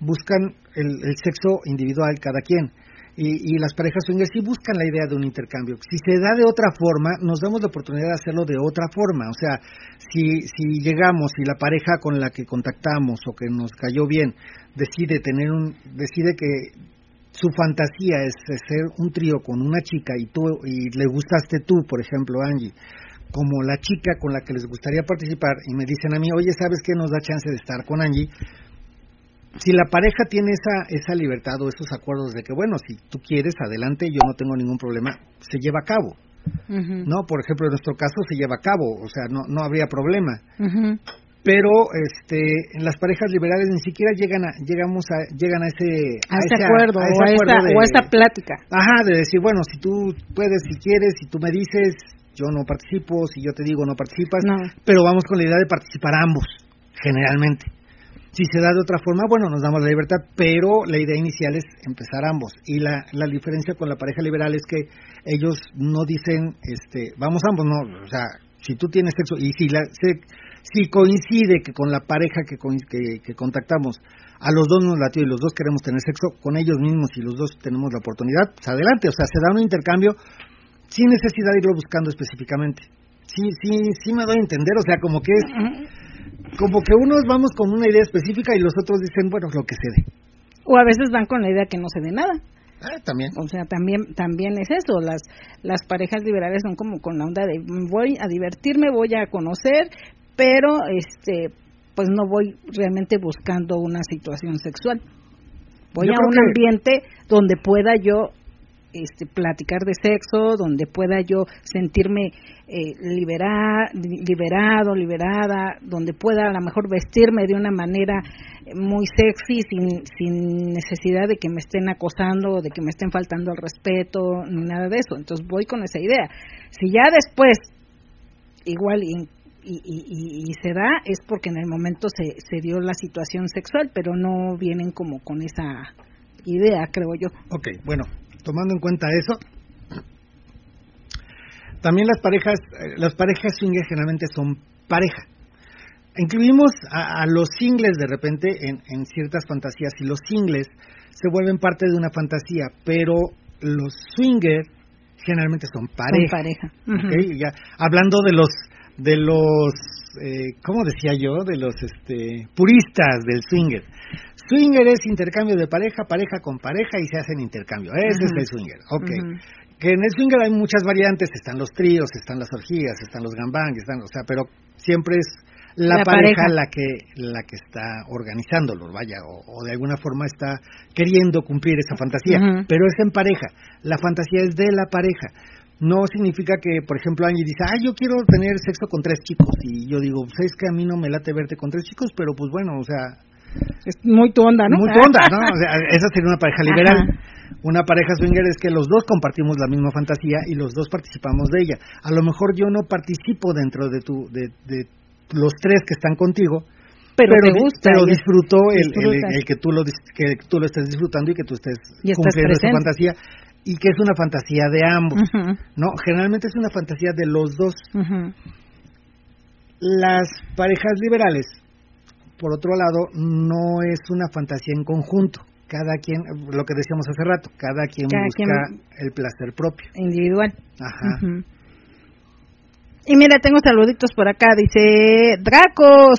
buscan el, el sexo individual cada quien. Y, y las parejas swingers sí buscan la idea de un intercambio. Si se da de otra forma, nos damos la oportunidad de hacerlo de otra forma. O sea, si, si llegamos y la pareja con la que contactamos o que nos cayó bien decide tener un, decide que su fantasía es ser un trío con una chica y tú y le gustaste tú, por ejemplo, Angie, como la chica con la que les gustaría participar y me dicen a mí, oye, ¿sabes qué nos da chance de estar con Angie? Si la pareja tiene esa esa libertad o esos acuerdos de que bueno, si tú quieres adelante, yo no tengo ningún problema, se lleva a cabo, ¿no? Por ejemplo, en nuestro caso se lleva a cabo, o sea, no no habría problema pero este en las parejas liberales ni siquiera llegan a llegamos a llegan a ese A ese- acuerdo, ese o, a acuerdo esta, de- o a esta plática. ajá de decir bueno si tú puedes si quieres si tú me dices yo no participo si yo te digo no participas No. pero vamos con la idea de participar ambos generalmente si se da de otra forma bueno nos damos la libertad pero la idea inicial es empezar ambos y la la diferencia con la pareja liberal es que ellos no dicen este vamos ambos no o sea si tú tienes sexo y si la se- si coincide que con la pareja que, que, que contactamos a los dos nos latió y los dos queremos tener sexo con ellos mismos y los dos tenemos la oportunidad, pues adelante, o sea, se da un intercambio sin necesidad de irlo buscando específicamente. Sí, sí, sí me doy a entender, o sea, como que es, como que unos vamos con una idea específica y los otros dicen, bueno, lo que se dé. O a veces van con la idea que no se dé nada. Ah, también. O sea, también también es eso. Las las parejas liberales son como con la onda de voy a divertirme, voy a conocer, pero este pues no voy realmente buscando una situación sexual. Voy Yo a un que- ambiente donde pueda yo este, platicar de sexo, donde pueda yo sentirme eh, libera- liberado, liberada, donde pueda a lo mejor vestirme de una manera muy sexy sin, sin necesidad de que me estén acosando de que me estén faltando al respeto, ni nada de eso. Entonces voy con esa idea. Si ya después, igual y, y, y- y se da, es porque en el momento se, se dio la situación sexual, pero no vienen como con esa idea, creo yo. Ok, bueno, tomando en cuenta eso, también las parejas, eh, las parejas swinger generalmente son pareja. Incluimos a, a los singles de repente en, en ciertas fantasías y los singles se vuelven parte de una fantasía, pero los swinger generalmente son pareja. Son pareja. Ya, hablando de los de los eh, ¿cómo decía yo? de los este puristas del swinger. Swinger es intercambio de pareja, pareja con pareja y se hacen intercambio. Ese es el swinger. Ok. Que en el swinger hay muchas variantes, están los tríos, están las orgías, están los gambangs, están, o sea, pero siempre es la, La pareja, pareja. la que la que está organizándolo, vaya, o, o de alguna forma está queriendo cumplir esa fantasía, pero es en pareja. La fantasía es de la pareja. No significa que, por ejemplo, Angie dice, ah, yo quiero tener sexo con tres chicos. Y yo digo, pues es que a mí no me late verte con tres chicos, pero pues bueno, o sea, Es muy tu onda, ¿no? Muy tu onda, ¿no? O sea, esa sería una pareja liberal. Una pareja swinger es que los dos compartimos la misma fantasía y los dos participamos de ella. A lo mejor yo no participo dentro de tu de, de los tres que están contigo, pero, te gusta. Pero disfrutó el, el, disfrutas. el que tú lo que tú lo estés disfrutando y que tú estés Y cumpliendo esa fantasía y que es una fantasía de ambos. No, generalmente es una fantasía de los dos. Las parejas liberales, por otro lado, no es una fantasía en conjunto. Cada quien, lo que decíamos hace rato, cada quien Cada busca el placer propio. Individual. Ajá. Y mira, tengo saluditos por acá. Dice Dracos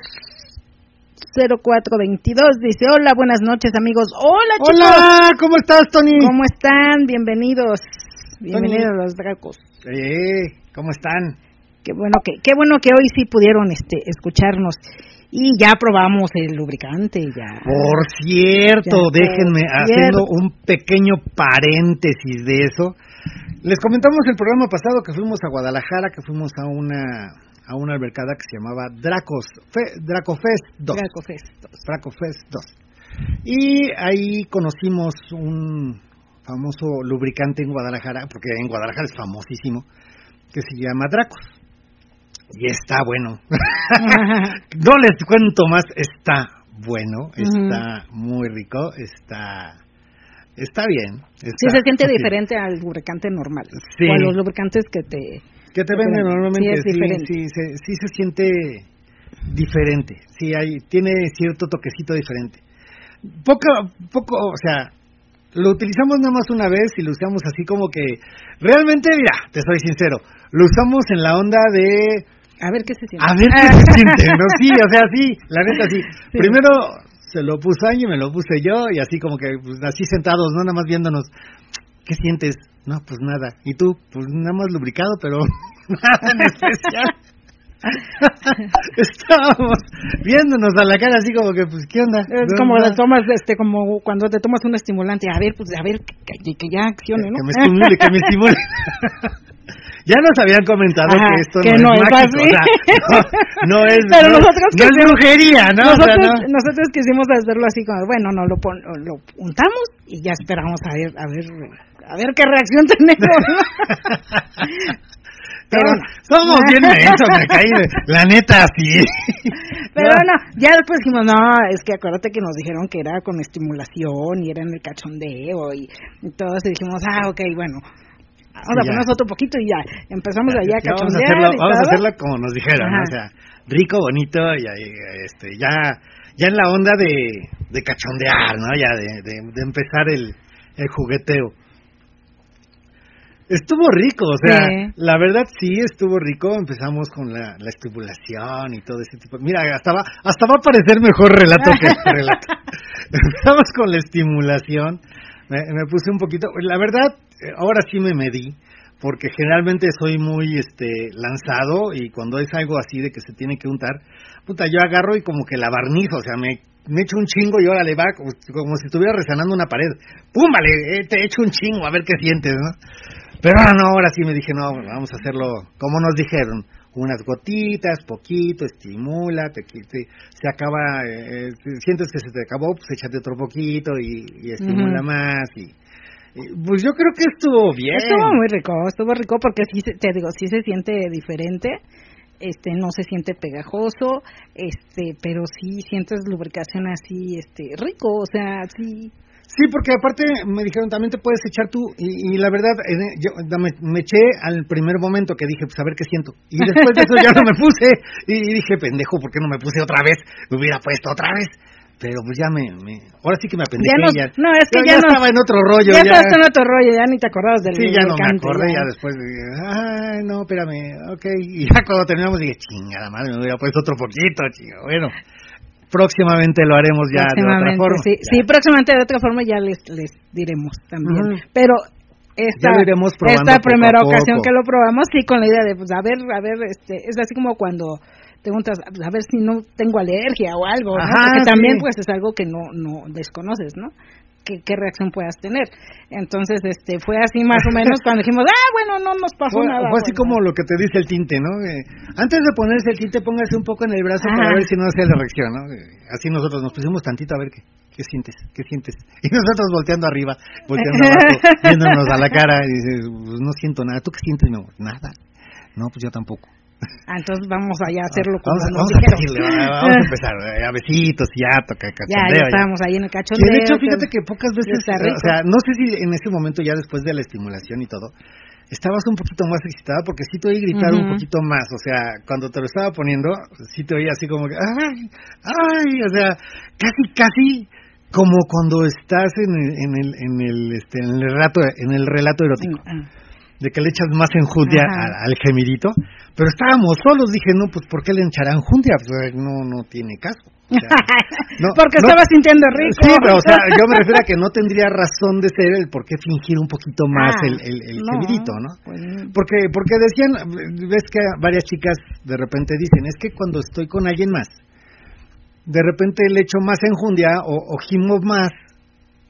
0422. Dice: Hola, buenas noches, amigos. Hola, chicos. Hola, ¿cómo estás, Tony? ¿Cómo están? Bienvenidos. Bienvenidos a los Dracos. Eh, ¿Cómo están? Qué bueno que qué bueno que hoy sí pudieron este escucharnos y ya probamos el lubricante ya. Por cierto, Ya, por déjenme cierto. haciendo un pequeño paréntesis de eso. Les comentamos el programa pasado que fuimos a Guadalajara, que fuimos a una a una albercada que se llamaba Dracos Fe- Dracofest 2. Draco Fest. Dracofest 2. Y ahí conocimos un famoso lubricante en Guadalajara, porque en Guadalajara es famosísimo, que se llama Dracos. Y está bueno. no les cuento más, está bueno, está muy rico, está está bien. Sí está- se siente sí. diferente al lubricante normal. Sí. O a los lubricantes que te Que te venden te- normalmente, sí, sí, sí, se, sí se siente diferente, sí hay, tiene cierto toquecito diferente. Poco, poco, o sea, lo utilizamos nada más una vez y lo usamos así como que, realmente, mira, te soy sincero, lo usamos en la onda de, a ver qué se siente. a ver qué se siente, ¿no? Sí, o sea, sí, la neta sí. Primero se lo puso Angie, me lo puse yo y así como que, pues, así sentados, no nada más viéndonos, ¿qué sientes? No, pues nada. ¿Y tú? Pues nada más lubricado, pero nada en especial. Estábamos viéndonos a la cara así como que, pues, ¿qué onda? Es como las tomas, este, como cuando te tomas un estimulante. A ver, pues, a ver, que, que- que ya accione, ¿no? Que me estimule, que me estimule. Ya nos habían comentado Ajá, que esto que no, no es mágico, así. o sea, no, no es, Pero no, nosotros no es quisimos- brujería, ¿no? O sea, Nosotros, no. nosotros quisimos hacerlo así como, bueno, no lo pon, lo untamos y ya esperamos a ver, a ver, a ver qué reacción tenemos. Pero No, no. somos bien mensos, me caí, la neta, sí. Pero No. no, ya después dijimos, no, es que acuérdate que nos dijeron que era con estimulación y era en el cachondeo y, y todos y dijimos, ah, ok, bueno, vamos a Ya. ponernos otro poquito y ya, empezamos allá a Ya, vamos a cachondear hacerlo, y vamos a hacerlo como nos dijeron, ¿no? O sea, rico, bonito y ahí, este, ya, ya en la onda de, de cachondear, ¿no? Ya de, de, de empezar el, el jugueteo. Estuvo rico, o sea, Sí. la verdad sí estuvo rico. Empezamos con la, la estimulación y todo ese tipo. Mira, hasta va, hasta va a parecer mejor relato que este relato. Empezamos con la estimulación. Me, me puse un poquito. La verdad, ahora sí me medí, porque generalmente soy muy este lanzado y cuando es algo así de que se tiene que untar, puta, yo agarro y como que la barnizo, o sea, me, me echo un chingo y órale, va, como, si estuviera resanando una pared. ¡Pum! Vale, eh, te echo un chingo, a ver qué sientes, ¿no? Pero ahora no, ahora sí me dije, no, vamos a hacerlo como nos dijeron. Unas gotitas, poquito, estimula, te, te- se acaba, eh, eh, sientes que se te acabó, pues échate otro poquito y, y estimula más. Y, pues yo creo que estuvo bien. Estuvo muy rico, estuvo rico porque sí, se- te digo, sí se siente diferente, este, no se siente pegajoso, este, pero sí sientes lubricación así, este, rico, o sea, sí. Sí, porque aparte me dijeron también te puedes echar tú y, y la verdad eh, yo me, me eché al primer momento que dije pues a ver qué siento y después de eso ya no me puse y, y dije pendejo ¿por qué no me puse otra vez? Me hubiera puesto otra vez pero pues ya me, me ahora sí que me apendejé Ya no- ya, no, es que ya no- estaba en otro rollo ya ya, estás en otro rollo, ya ni te acordabas del sí ya no me acordé ya. ya después dije, ay no espérame ok y ya cuando terminamos dije chingada madre me hubiera puesto otro poquito chinga bueno próximamente lo haremos ya de otra forma sí, Ya. sí, próximamente de otra forma ya les, les diremos también. Ujú. Pero esta, Ya lo iremos probando esta primera ocasión que lo probamos, sí, con la idea de, pues, a ver, a ver, este, es así como cuando preguntas, pues, a ver si no tengo alergia o algo, ¿no? Ajá, Porque también, sí. pues, es algo que no, no desconoces, ¿no? qué, qué reacción puedas tener. Entonces, este, fue así más o menos cuando dijimos, ah, bueno, no nos pasó Fue, nada. fue así bueno. como lo que te dice el tinte, ¿no? Eh, antes de ponerse el tinte, póngase un poco en el brazo para ver si no hace la reacción, ¿no? Eh, así nosotros nos pusimos tantito a ver qué, qué sientes, qué sientes. Y nosotros volteando arriba, volteando abajo, viéndonos a la cara y dices, pues no siento nada. ¿Tú qué sientes, mi amor? Nada. No, pues yo tampoco. Ah, entonces vamos allá a hacerlo como Vamos, vamos a decirle, vamos a empezar eh, a besitos y ya, toca Ya, cachondeo. ya estábamos ahí en el cachondeo. Que de hecho, fíjate que pocas veces, rico. o sea, no sé si en ese momento ya después de la estimulación y todo, estabas un poquito más excitada porque sí te oí gritar un poquito más, o sea, cuando te lo estaba poniendo, sí te oía así como que, ay, ay, o sea, casi, casi como cuando estás en el, en el, en el, este, en el relato, en el relato erótico, Ah. De que le echas más enjundia Ajá. al, gemidito, pero estábamos solos, dije, no, pues, ¿por qué le echarán enjundia? Pues, no, no tiene caso. O sea, no, Porque no- estaba sintiendo rico. Sí, pero o sea, yo me refiero a que no tendría razón de ser el por qué fingir un poquito más Ah, el, el, el no, gemidito, ¿no? pues, Porque, porque decían, ves que varias chicas de repente dicen, es que cuando estoy con alguien más, de repente le echo más enjundia o, o gimo más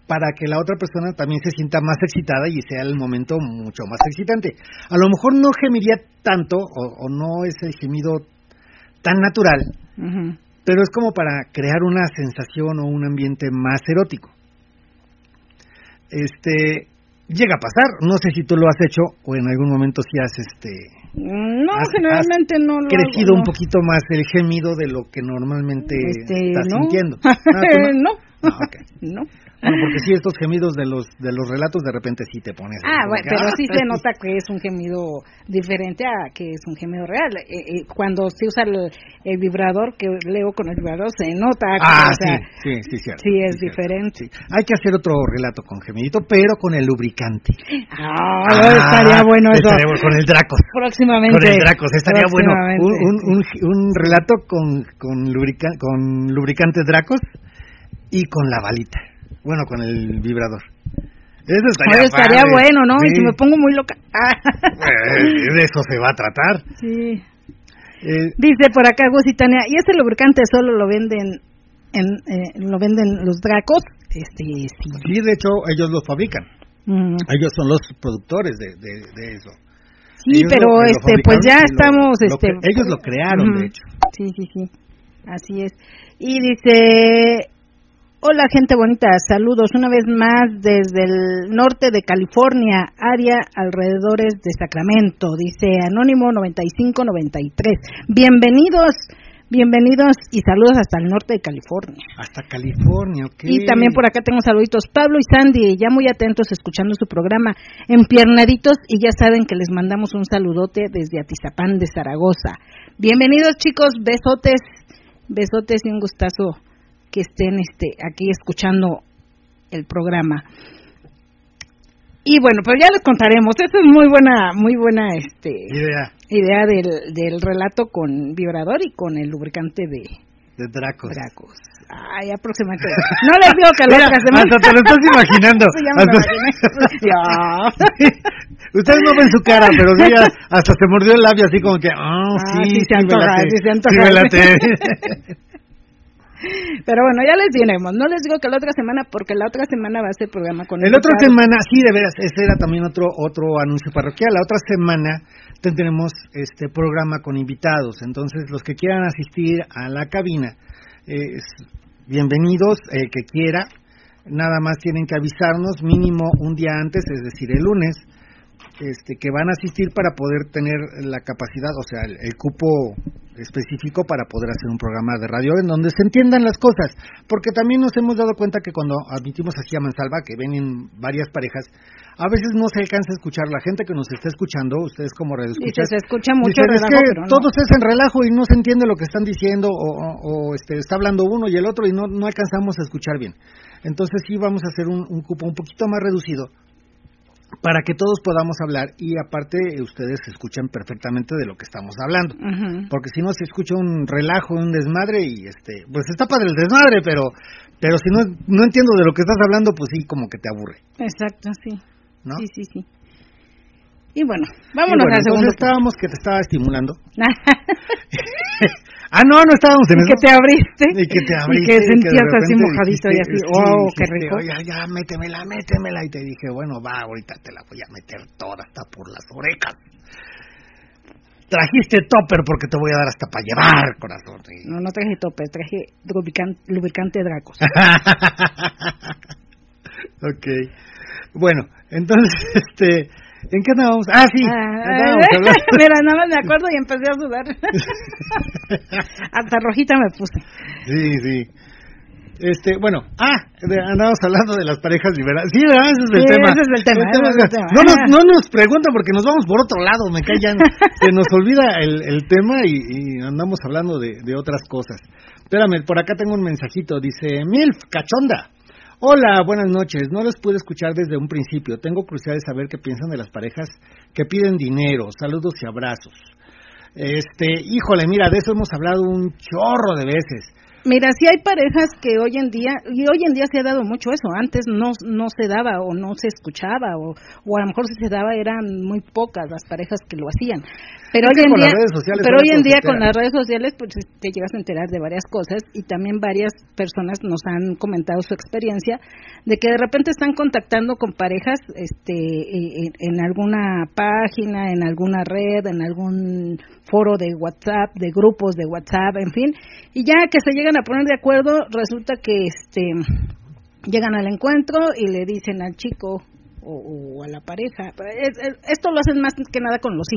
para que la otra persona también se sienta más excitada y sea el momento mucho más excitante. A lo mejor no gemiría tanto o, o no es el gemido tan natural, pero es como para crear una sensación o un ambiente más erótico. Este llega a pasar, no sé si tú lo has hecho o en algún momento si has este No, has- generalmente no lo crecido hago, un no. poquito más el gemido de lo que normalmente Este, estás no. sintiendo. Ah, ¿tú no. Ah, ok. No. Bueno, porque sí estos gemidos de los de los relatos de repente sí te pones. Ah, bueno, pero ah, sí se nota que es un gemido diferente a que es un gemido real. Eh, eh, cuando se usa el, el vibrador, que leo con el vibrador, se nota que Ah, o sea, sí, sí, sí, cierto. sí es diferente. Sí. Hay que hacer otro relato con gemidito, pero con el lubricante. Ah, estaría bueno eso. con el Dracos. Próximamente. Con el Dracos, estaría bueno. Un, un, un, un relato con, con, lubrica- con lubricante Dracos y con la balita. Bueno, con el vibrador. Eso estaría, estaría padre. bueno, ¿no? Y Sí. si me pongo muy loca. Ah. Eh, de eso se va a tratar. sí. Eh, Dice por acá Gusitania, ¿y ese lubricante solo lo venden en eh, lo venden los dracos? Este, sí. sí, de hecho, ellos los fabrican. Mm. Ellos son los productores de, de, de eso. Sí, Ellos pero lo- lo este pues ya y lo- estamos lo este ellos lo crearon, de hecho. Sí, sí, sí. Así es. Y dice, hola gente bonita, saludos una vez más desde el norte de California, área alrededores de Sacramento, dice Anónimo 9593. Bienvenidos, bienvenidos y saludos hasta el norte de California. Hasta California, ok. Y también por acá tengo saluditos. Pablo y Sandy, ya muy atentos escuchando su programa, empiernaditos, y ya saben que les mandamos un saludote desde Atizapán de Zaragoza. Bienvenidos chicos, besotes, besotes y un gustazo que estén este, aquí escuchando el programa. Y bueno, pues ya les contaremos. Esa es muy buena, muy buena este, Idea idea del, del relato con vibrador y con el lubricante de, de Dracos. Dracos. Ay, aproximadamente. No les digo que Mira, hasta te lo estás imaginando. Sí, ya me lo Hasta- imaginé. Ya. Ustedes no ven su cara, pero sí, hasta se mordió el labio así como que, ah, Ah, sí, sí se antoja, sí se antoja. sí late. Pero bueno, ya les diremos. No les digo que la otra semana, porque la otra semana va a ser programa con El otra semana, sí, de veras, ese era también otro otro anuncio parroquial. La otra semana tendremos este programa con invitados. Entonces, los que quieran asistir a la cabina, eh, bienvenidos, el que quiera. Nada más tienen que avisarnos mínimo un día antes, es decir, el lunes, este, que van a asistir para poder tener la capacidad, o sea, el, el cupo específico para poder hacer un programa de radio en donde se entiendan las cosas, porque también nos hemos dado cuenta que cuando admitimos aquí a Mansalva, que ven en varias parejas, a veces no se alcanza a escuchar la gente que nos está escuchando, ustedes como radio Dice, se escucha mucho Dicen, es relajo, que pero no. todos es en relajo y no se entiende lo que están diciendo o, o- o, este, está hablando uno y el otro y no, no alcanzamos a escuchar bien. Entonces sí vamos a hacer un, un cupo un poquito más reducido para que todos podamos hablar y aparte ustedes escuchan perfectamente de lo que estamos hablando. Porque si no se escucha un relajo, un desmadre y este, pues está padre el desmadre, pero pero si no no entiendo de lo que estás hablando, pues sí como que te aburre, Exacto, sí. ¿no? Sí, sí, sí. Y bueno, Y vámonos bueno, al segundo. estábamos que te estaba estimulando. Ah, no, no estábamos en y eso. que te abriste. Y que te abriste. Y que sentías así mojadito y dijiste, así, sí, wow, qué dijiste, rico. Oye, ya, métemela, métemela. Y te dije, bueno, va, ahorita te la voy a meter toda hasta por las orejas. Trajiste topper porque te voy a dar hasta para llevar, corazón. Y- No, no traje tope, traje lubricante, lubricante Dracos. ok. Bueno, entonces, este, ¿en qué andábamos? Ah, sí, Ah, hablando. Mira, nada más me acuerdo y empecé a sudar. Hasta rojita me puse. Sí, sí. Este, bueno, ah, andábamos hablando de las parejas liberadas. Sí, ¿verdad? ese es el Sí, tema. ese es el tema, ese es el tema. No, nos, no nos preguntan porque nos vamos por otro lado, me callan. Se nos olvida el, el tema y, y andamos hablando de, de otras cosas. Espérame, por acá tengo un mensajito. Dice, Milf, cachonda. Hola, buenas noches. No los pude escuchar desde un principio. Tengo curiosidad de saber qué piensan de las parejas que piden dinero. Saludos y abrazos. Este, híjole, mira, de eso hemos hablado un chorro de veces. Mira, sí hay parejas que hoy en día, y hoy en día se ha dado mucho eso, antes no, no se daba o no se escuchaba, o, o a lo mejor si se daba eran muy pocas las parejas que lo hacían. Pero Es hoy en día, pero hoy en día con las redes sociales pues te llegas a enterar de varias cosas y también varias personas nos han comentado su experiencia de que de repente están contactando con parejas este en, en alguna página, en alguna red, en algún foro de WhatsApp, de grupos de WhatsApp, en fin, y ya que se a poner de acuerdo, resulta que este llegan al encuentro y le dicen al chico o, o a la pareja, es- es- esto lo hacen más que nada con los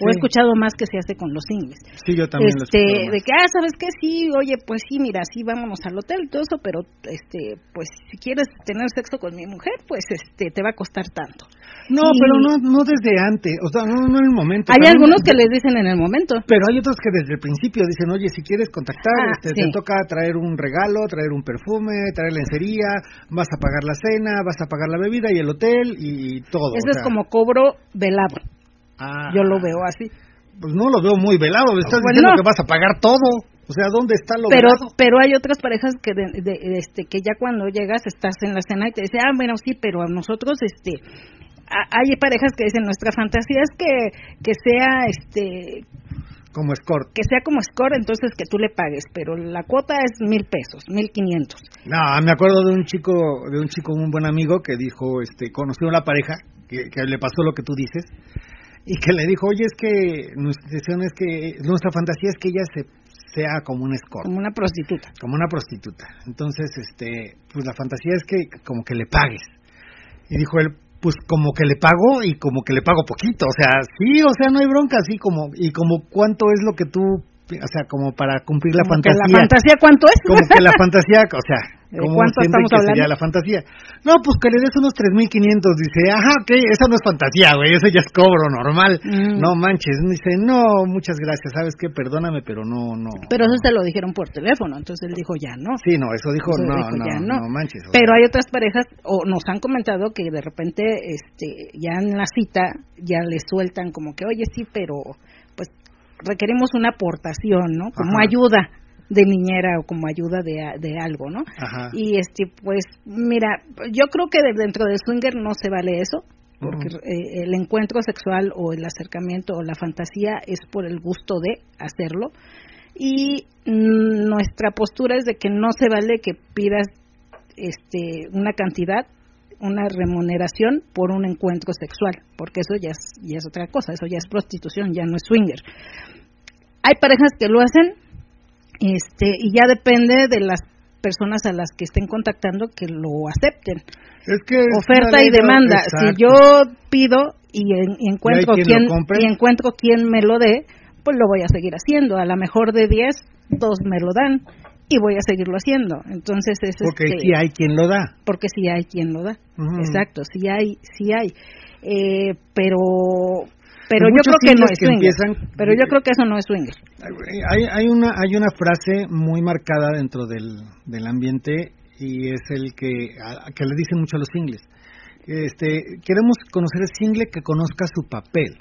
O he escuchado más que se hace con los singles. Sí, yo también lo he este, más. de que, ah, ¿sabes qué? Sí, oye, pues sí, mira, sí, vámonos al hotel y todo eso, pero, este, pues si quieres tener sexo con mi mujer, pues, este, te va a costar tanto. No, Y pero no, no desde antes, o sea, no, no en el momento. Hay algunos que les dicen en el momento. Pero hay otros que desde el principio dicen, oye, si quieres contactar, Ah, este, sí. te toca traer un regalo, traer un perfume, traer lencería, vas a pagar la cena, vas a pagar la bebida y el hotel y todo. Eso o es como cobro velado. Ah, Yo lo veo así. Pues no lo veo muy velado, me estás Bueno, diciendo no. que vas a pagar todo. O sea, ¿dónde está lo pero velado? pero hay otras parejas que de, de- este que ya cuando llegas estás en la cena y te dicen ah bueno sí pero a nosotros este a- hay parejas que dicen nuestra fantasía es que que sea este Como escort. que sea como score entonces que tú le pagues pero la cuota es mil pesos mil quinientos No, me acuerdo de un chico, de un chico, un buen amigo que dijo, este, conoció a la pareja, que, que le pasó lo que tú dices, y que le dijo, oye, es que nuestra intención es que, nuestra fantasía es que ella se, sea como un escort, como una prostituta. Como una prostituta. Entonces, este, pues la fantasía es que como que le pagues. Y dijo él, pues como que le pago y como que le pago poquito, o sea, sí, o sea, no hay bronca, así como, y como cuánto es lo que tú, o sea, como para cumplir la Como que fantasía. la fantasía cuánto es como que la fantasía, o sea, ¿De ¿cómo cuánto estamos que sería hablando? la fantasía? No, pues que le des unos 3.500, dice, ajá, ok, eso no es fantasía, güey, eso ya es cobro normal. Mm. No manches, dice, no, muchas gracias, ¿sabes qué? Perdóname, pero no, no. pero eso no. se lo dijeron por teléfono entonces él dijo ya no Sí, no, eso dijo, Eso no, dijo, no, ya no, no. manches. Pero hay otras parejas, o nos han comentado que de repente, este, ya en la cita, ya le sueltan como que, oye, sí, pero pues requerimos una aportación, ¿no? Como Ajá. ayuda de niñera o como ayuda de, de algo, ¿no? Ajá. Y este, pues, mira, yo creo que de- dentro del swinger no se vale eso, porque eh, el encuentro sexual o el acercamiento o la fantasía es por el gusto de hacerlo. Y nuestra postura es de que no se vale que pidas este, una cantidad, una remuneración por un encuentro sexual, porque eso ya es, ya es otra cosa, eso ya es prostitución, ya no es swinger. Hay parejas que lo hacen este, y ya depende de las personas a las que estén contactando que lo acepten. es que es Oferta y demanda. Si yo pido y, en- y encuentro quien y encuentro quien me lo dé, pues lo voy a seguir haciendo. A lo mejor de 10, dos me lo dan y voy a seguirlo haciendo. Entonces es Porque este, sí hay quien lo da. porque sí hay quien lo da. Exacto, sí hay, sí hay. Eh, pero pero yo creo que no es que swinger. empiezan- Pero yo creo que eso no es swinger. Hay, hay una hay una frase muy marcada dentro del, del ambiente y es el que a- que le dicen mucho a los singles. Este, queremos conocer el single que conozca su papel.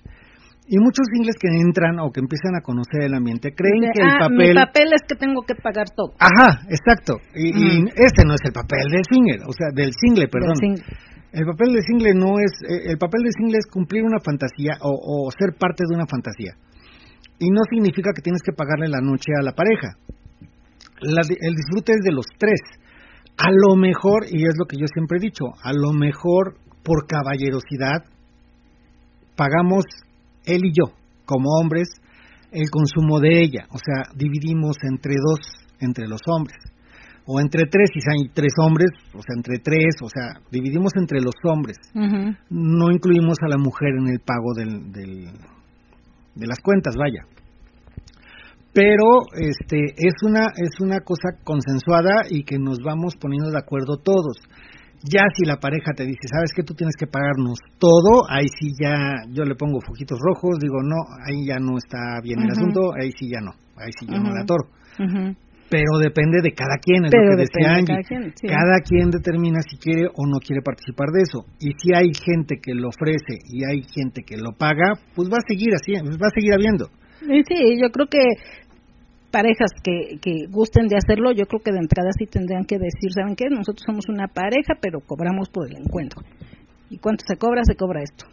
Y muchos singles que entran o que empiezan a conocer el ambiente creen que el ah, papel mi papel es que tengo que pagar todo. Ajá, exacto. Y, y Mm. este no es el papel del single, o sea, del single, perdón. Del single. El papel del single no es, eh, el papel del single es cumplir una fantasía o, o ser parte de una fantasía. y no significa que tienes que pagarle la noche a la pareja. el disfrute es de los tres. A lo mejor, y es lo que yo siempre he dicho, a lo mejor por caballerosidad pagamos él y yo, como hombres, el consumo de ella. O sea, dividimos entre dos, entre los hombres. O entre tres, si hay tres hombres, o sea, entre tres, o sea, dividimos entre los hombres. No incluimos a la mujer en el pago del, de las cuentas, vaya. Pero este es una es una cosa consensuada y que nos vamos poniendo de acuerdo todos. Ya si la pareja te dice, "¿Sabes que tú tienes que pagarnos todo?", ahí sí ya yo le pongo foquitos rojos, digo, "No, ahí ya no está bien el asunto, ahí sí ya no, ahí sí yo no la atoro." Pero depende de cada quien, es lo que decía Angie. Cada quien, determina si quiere o no quiere participar de eso. Y si hay gente que lo ofrece y hay gente que lo paga, pues va a seguir así, va a seguir habiendo. Sí, yo creo que parejas que, que gusten de hacerlo, yo creo que de entrada sí tendrían que decir, ¿saben qué? Nosotros somos una pareja, pero cobramos por el encuentro. ¿Y cuánto se cobra? Se cobra esto.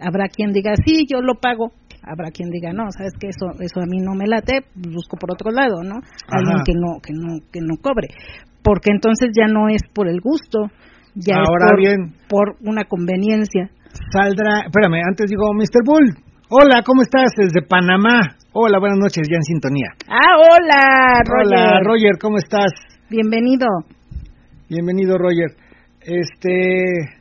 Habrá quien diga, sí, yo lo pago, habrá quien diga no sabes que eso eso a mí no me late busco por otro lado no alguien que no que no que no cobre. Porque entonces ya no es por el gusto ya Ahora es por, bien. por una conveniencia. Saldrá espérame antes digo Mr. Bull. Hola cómo estás desde Panamá. Hola buenas noches ya en sintonía. Ah hola Roger. Hola Roger cómo estás bienvenido. Bienvenido Roger. Este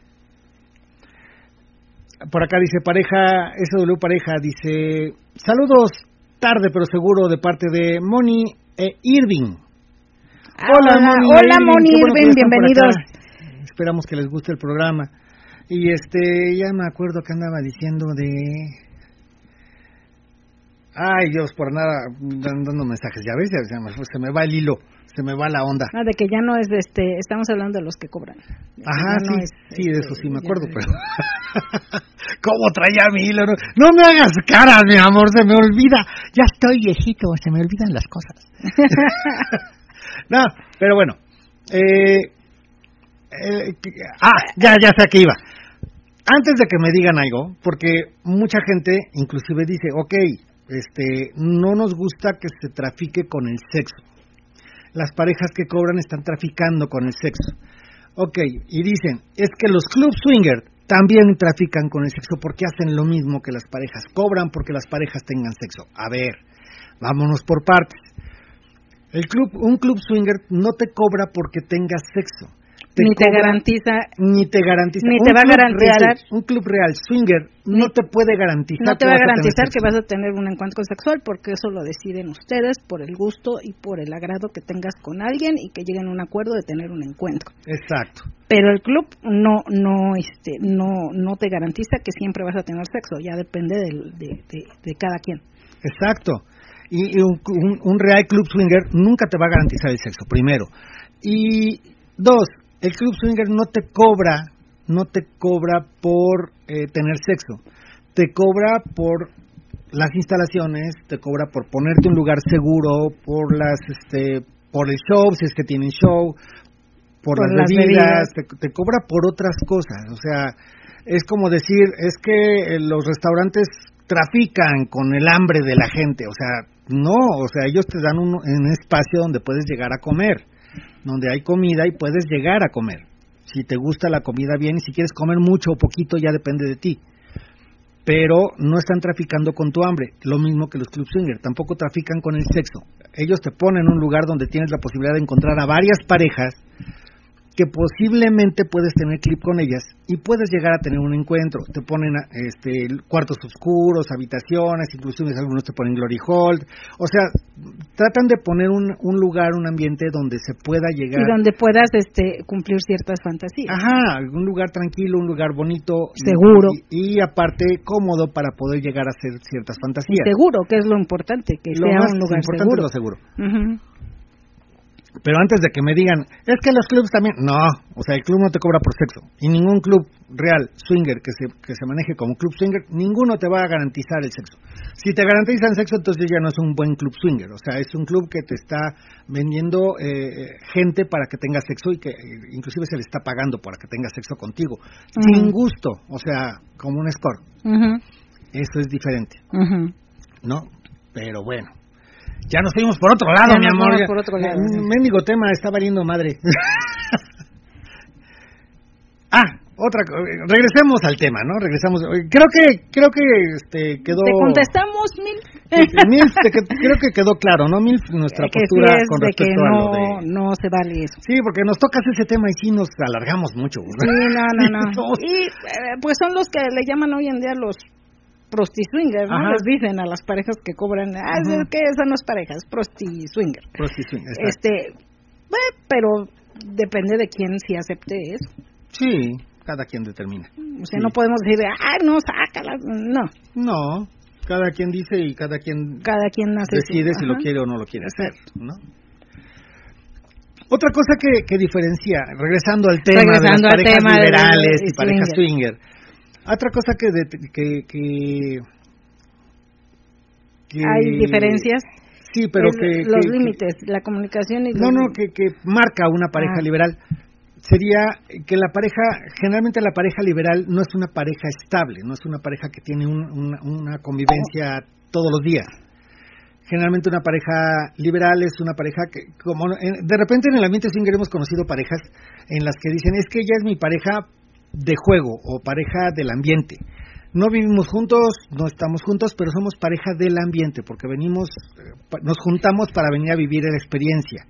por acá dice pareja, SW pareja, dice saludos tarde pero seguro de parte de Moni e Irving. Ah, hola, Moni, hola, Moni Irving, bienvenidos. Esperamos que les guste el programa. Y este, ya me acuerdo que andaba diciendo de... Ay, Dios, por nada, dando mensajes, ya ves, se me va el hilo se me va la onda. Ah, de que ya no es de este, estamos hablando de los que cobran. Ajá, sí, sí, de eso sí me este, acuerdo, pero ¿cómo traía mi hilo? No, me hagas caras, mi amor, se me olvida. Ya estoy viejito, se me olvidan las cosas. no, pero bueno. Eh, eh, ah, ya, ya sé que iba. Antes de que me digan algo, porque mucha gente inclusive dice, ok, este, no nos gusta que se trafique con el sexo las parejas que cobran están traficando con el sexo. Ok, y dicen, es que los club swinger también trafican con el sexo porque hacen lo mismo que las parejas, cobran porque las parejas tengan sexo. A ver, vámonos por partes. El club, un club swinger no te cobra porque tengas sexo ni te garantiza ni te garantiza ni te va a garantizar. un club real swinger no te puede garantizar no te va a garantizar que vas a tener un encuentro sexual porque eso lo deciden ustedes por el gusto y por el agrado que tengas con alguien y que lleguen a un acuerdo de tener un encuentro. Exacto. Pero el club no no este no no te garantiza que siempre vas a tener sexo ya depende de, de, cada quien. Exacto. Y, un, un real club swinger nunca te va a garantizar el sexo primero. Y dos el club swinger no te cobra, no te cobra por eh, tener sexo, te cobra por las instalaciones, te cobra por ponerte un lugar seguro, por las, este, por el show, si es que tienen show, por, las, bebidas, Te, cobra por otras cosas, o sea, es como decir, es que eh, los restaurantes trafican con el hambre de la gente, o sea, no, o sea, ellos te dan un, un espacio donde puedes llegar a comer donde hay comida y puedes llegar a comer. Si te gusta la comida bien y si quieres comer mucho o poquito ya depende de ti. Pero no están traficando con tu hambre, lo mismo que los club swinger, tampoco trafican con el sexo. Ellos te ponen en un lugar donde tienes la posibilidad de encontrar a varias parejas que posiblemente puedes tener clip con ellas y puedes llegar a tener un encuentro. Te ponen este, cuartos oscuros, habitaciones, inclusive algunos te ponen glory hold. O sea, tratan de poner un, un lugar, un ambiente donde se pueda llegar. Y donde puedas este, cumplir ciertas fantasías. Ajá, un lugar tranquilo, un lugar bonito. Seguro. Y, aparte cómodo para poder llegar a hacer ciertas fantasías. Y seguro, que es lo importante, que sea un lugar importante seguro. Lo seguro. Pero antes de que me digan, es que los clubs también. No, o sea, el club no te cobra por sexo. Y ningún club real, swinger, que se, que se maneje como club swinger, ninguno te va a garantizar el sexo. Si te garantizan sexo, entonces ya no es un buen club swinger. O sea, es un club que te está vendiendo eh, gente para que tenga sexo y que eh, inclusive se le está pagando para que tenga sexo contigo. Sin gusto, o sea, como un score. Eso es diferente. ¿No? pero bueno. Ya nos fuimos por otro lado, Ya mi nos amor. por otro lado, Un sí. Mendigo tema está valiendo madre. ah, otra regresemos al tema, ¿no? Regresamos. Creo que creo que este quedó Te contestamos, Mil. Milf, te creo que quedó claro, ¿no? Milf, nuestra que sí postura con de que respecto a lo no, de no se vale eso. Sí, porque nos tocas ese tema y sí nos alargamos mucho. Sí, no, no, no. Y eh, pues son los que le llaman hoy en día los prosti-swingers, ¿no? Ajá. Les dicen a las parejas que cobran, ah, es que esa no es pareja, es prosti-swinger. Prostitución, exacto. Este, bueno, pero depende de quién sí acepte eso. Sí, cada quien determina. O sea, Sí. no podemos decir, ah, no, sácala. No, No, cada quien dice y cada quien cada quien decide si lo quiere o no lo quiere hacer, ¿no? Otra cosa que, que diferencia, regresando al tema Regresando de las parejas tema de- liberales de y parejas swinger. swinger, otra cosa que, de- que, que, que- Hay diferencias. Sí, pero Es que los límites, la comunicación y No, los- no, que, que marca una pareja Ah. liberal. Sería que la pareja, generalmente la pareja liberal no es una pareja estable, no es una pareja que tiene un- una, una convivencia todos los días. Generalmente una pareja liberal es una pareja que, como en- de repente en el ambiente swinger hemos conocido parejas en las que dicen, es que ella es mi pareja de juego o pareja del ambiente. No vivimos juntos, no estamos juntos, pero somos pareja del ambiente, porque venimos, eh, nos juntamos para venir a vivir la experiencia.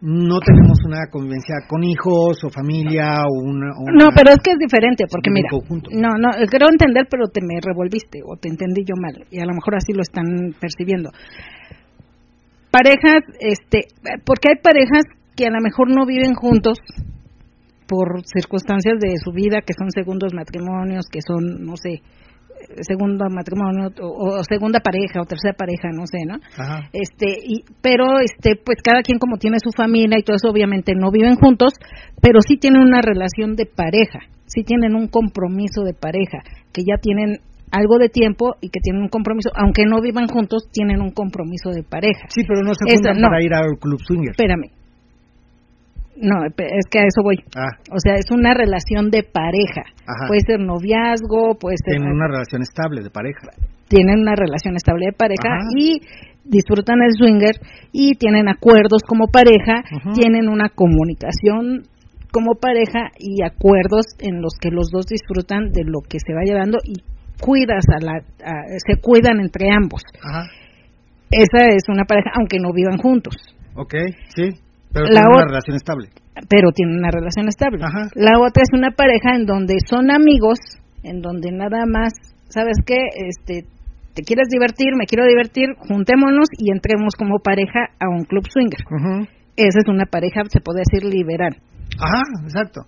No tenemos una convivencia con hijos o familia o una... o No, una- pero es que es diferente, porque mira, conjunto. no, no, creo entender, pero te me revolviste o te entendí yo mal y a lo mejor así lo están percibiendo. Parejas, este, porque hay parejas que a lo mejor no viven juntos por circunstancias de su vida, que son segundos matrimonios, que son, no sé, segundo matrimonio o, o segunda pareja o tercera pareja, no sé, ¿no? Ajá. este y pero este pues cada quien como tiene su familia y todo eso obviamente no viven juntos pero sí tienen una relación de pareja sí tienen un compromiso de pareja que ya tienen algo de tiempo y que tienen un compromiso aunque no vivan juntos tienen un compromiso de pareja Sí, pero no se juntan no. para ir al club swinger. espérame no es que a eso voy Ah, o sea es una relación de pareja Ajá. puede ser noviazgo puede ser tienen una relación estable de pareja. tienen una relación estable de pareja Ajá. y disfrutan el swinger y tienen acuerdos como pareja, tienen una comunicación como pareja y acuerdos en los que los dos disfrutan de lo que se va llevando y cuidas a la a- se cuidan entre ambos. Esa es una pareja aunque no vivan juntos, Ok, sí. Pero La tienen una relación estable. pero tienen una relación estable. Ajá. La otra es una pareja en donde son amigos, en donde nada más, ¿sabes qué? Este te quieres divertir, me quiero divertir, juntémonos y entremos como pareja a un club swinger. Ujú. Esa es una pareja, se puede decir liberal. Ajá, exacto.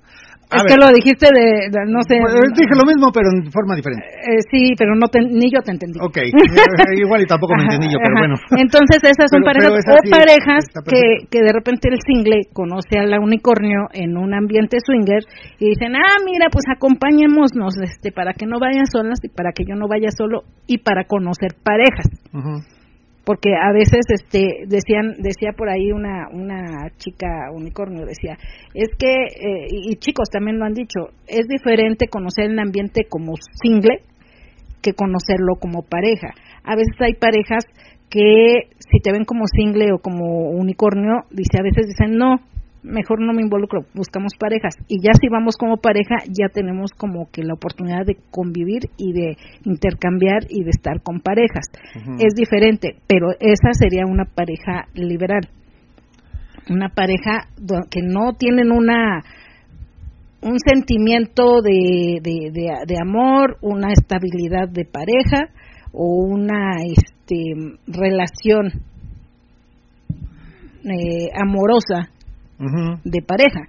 A es ver, que lo dijiste de, de- no sé. pues, dije lo mismo, pero en forma diferente. Eh, sí, pero no te- ni yo te entendí. Ok, eh, igual y tampoco me entendí yo, pero bueno. Entonces esas son Pero- parejas pero esa o sí parejas está que, que de repente el single conoce a la unicornio en un ambiente swinger y dicen, ah, mira, pues acompañémonos este, para que no vayan solas y para que yo no vaya solo y para conocer parejas. Ujú. Porque a veces este decían decía por ahí una una chica unicornio decía es que eh, y chicos también lo han dicho es diferente conocer el ambiente como single que conocerlo como pareja. A veces hay parejas que si te ven como single o como unicornio dice a veces dicen no mejor no me involucro, buscamos parejas y ya si vamos como pareja ya tenemos como que la oportunidad de convivir y de intercambiar y de estar con parejas. Es diferente, pero esa sería una pareja liberal. Una pareja que no tienen una un sentimiento de, de, de, de amor, una estabilidad de pareja o una este, relación eh, amorosa De pareja.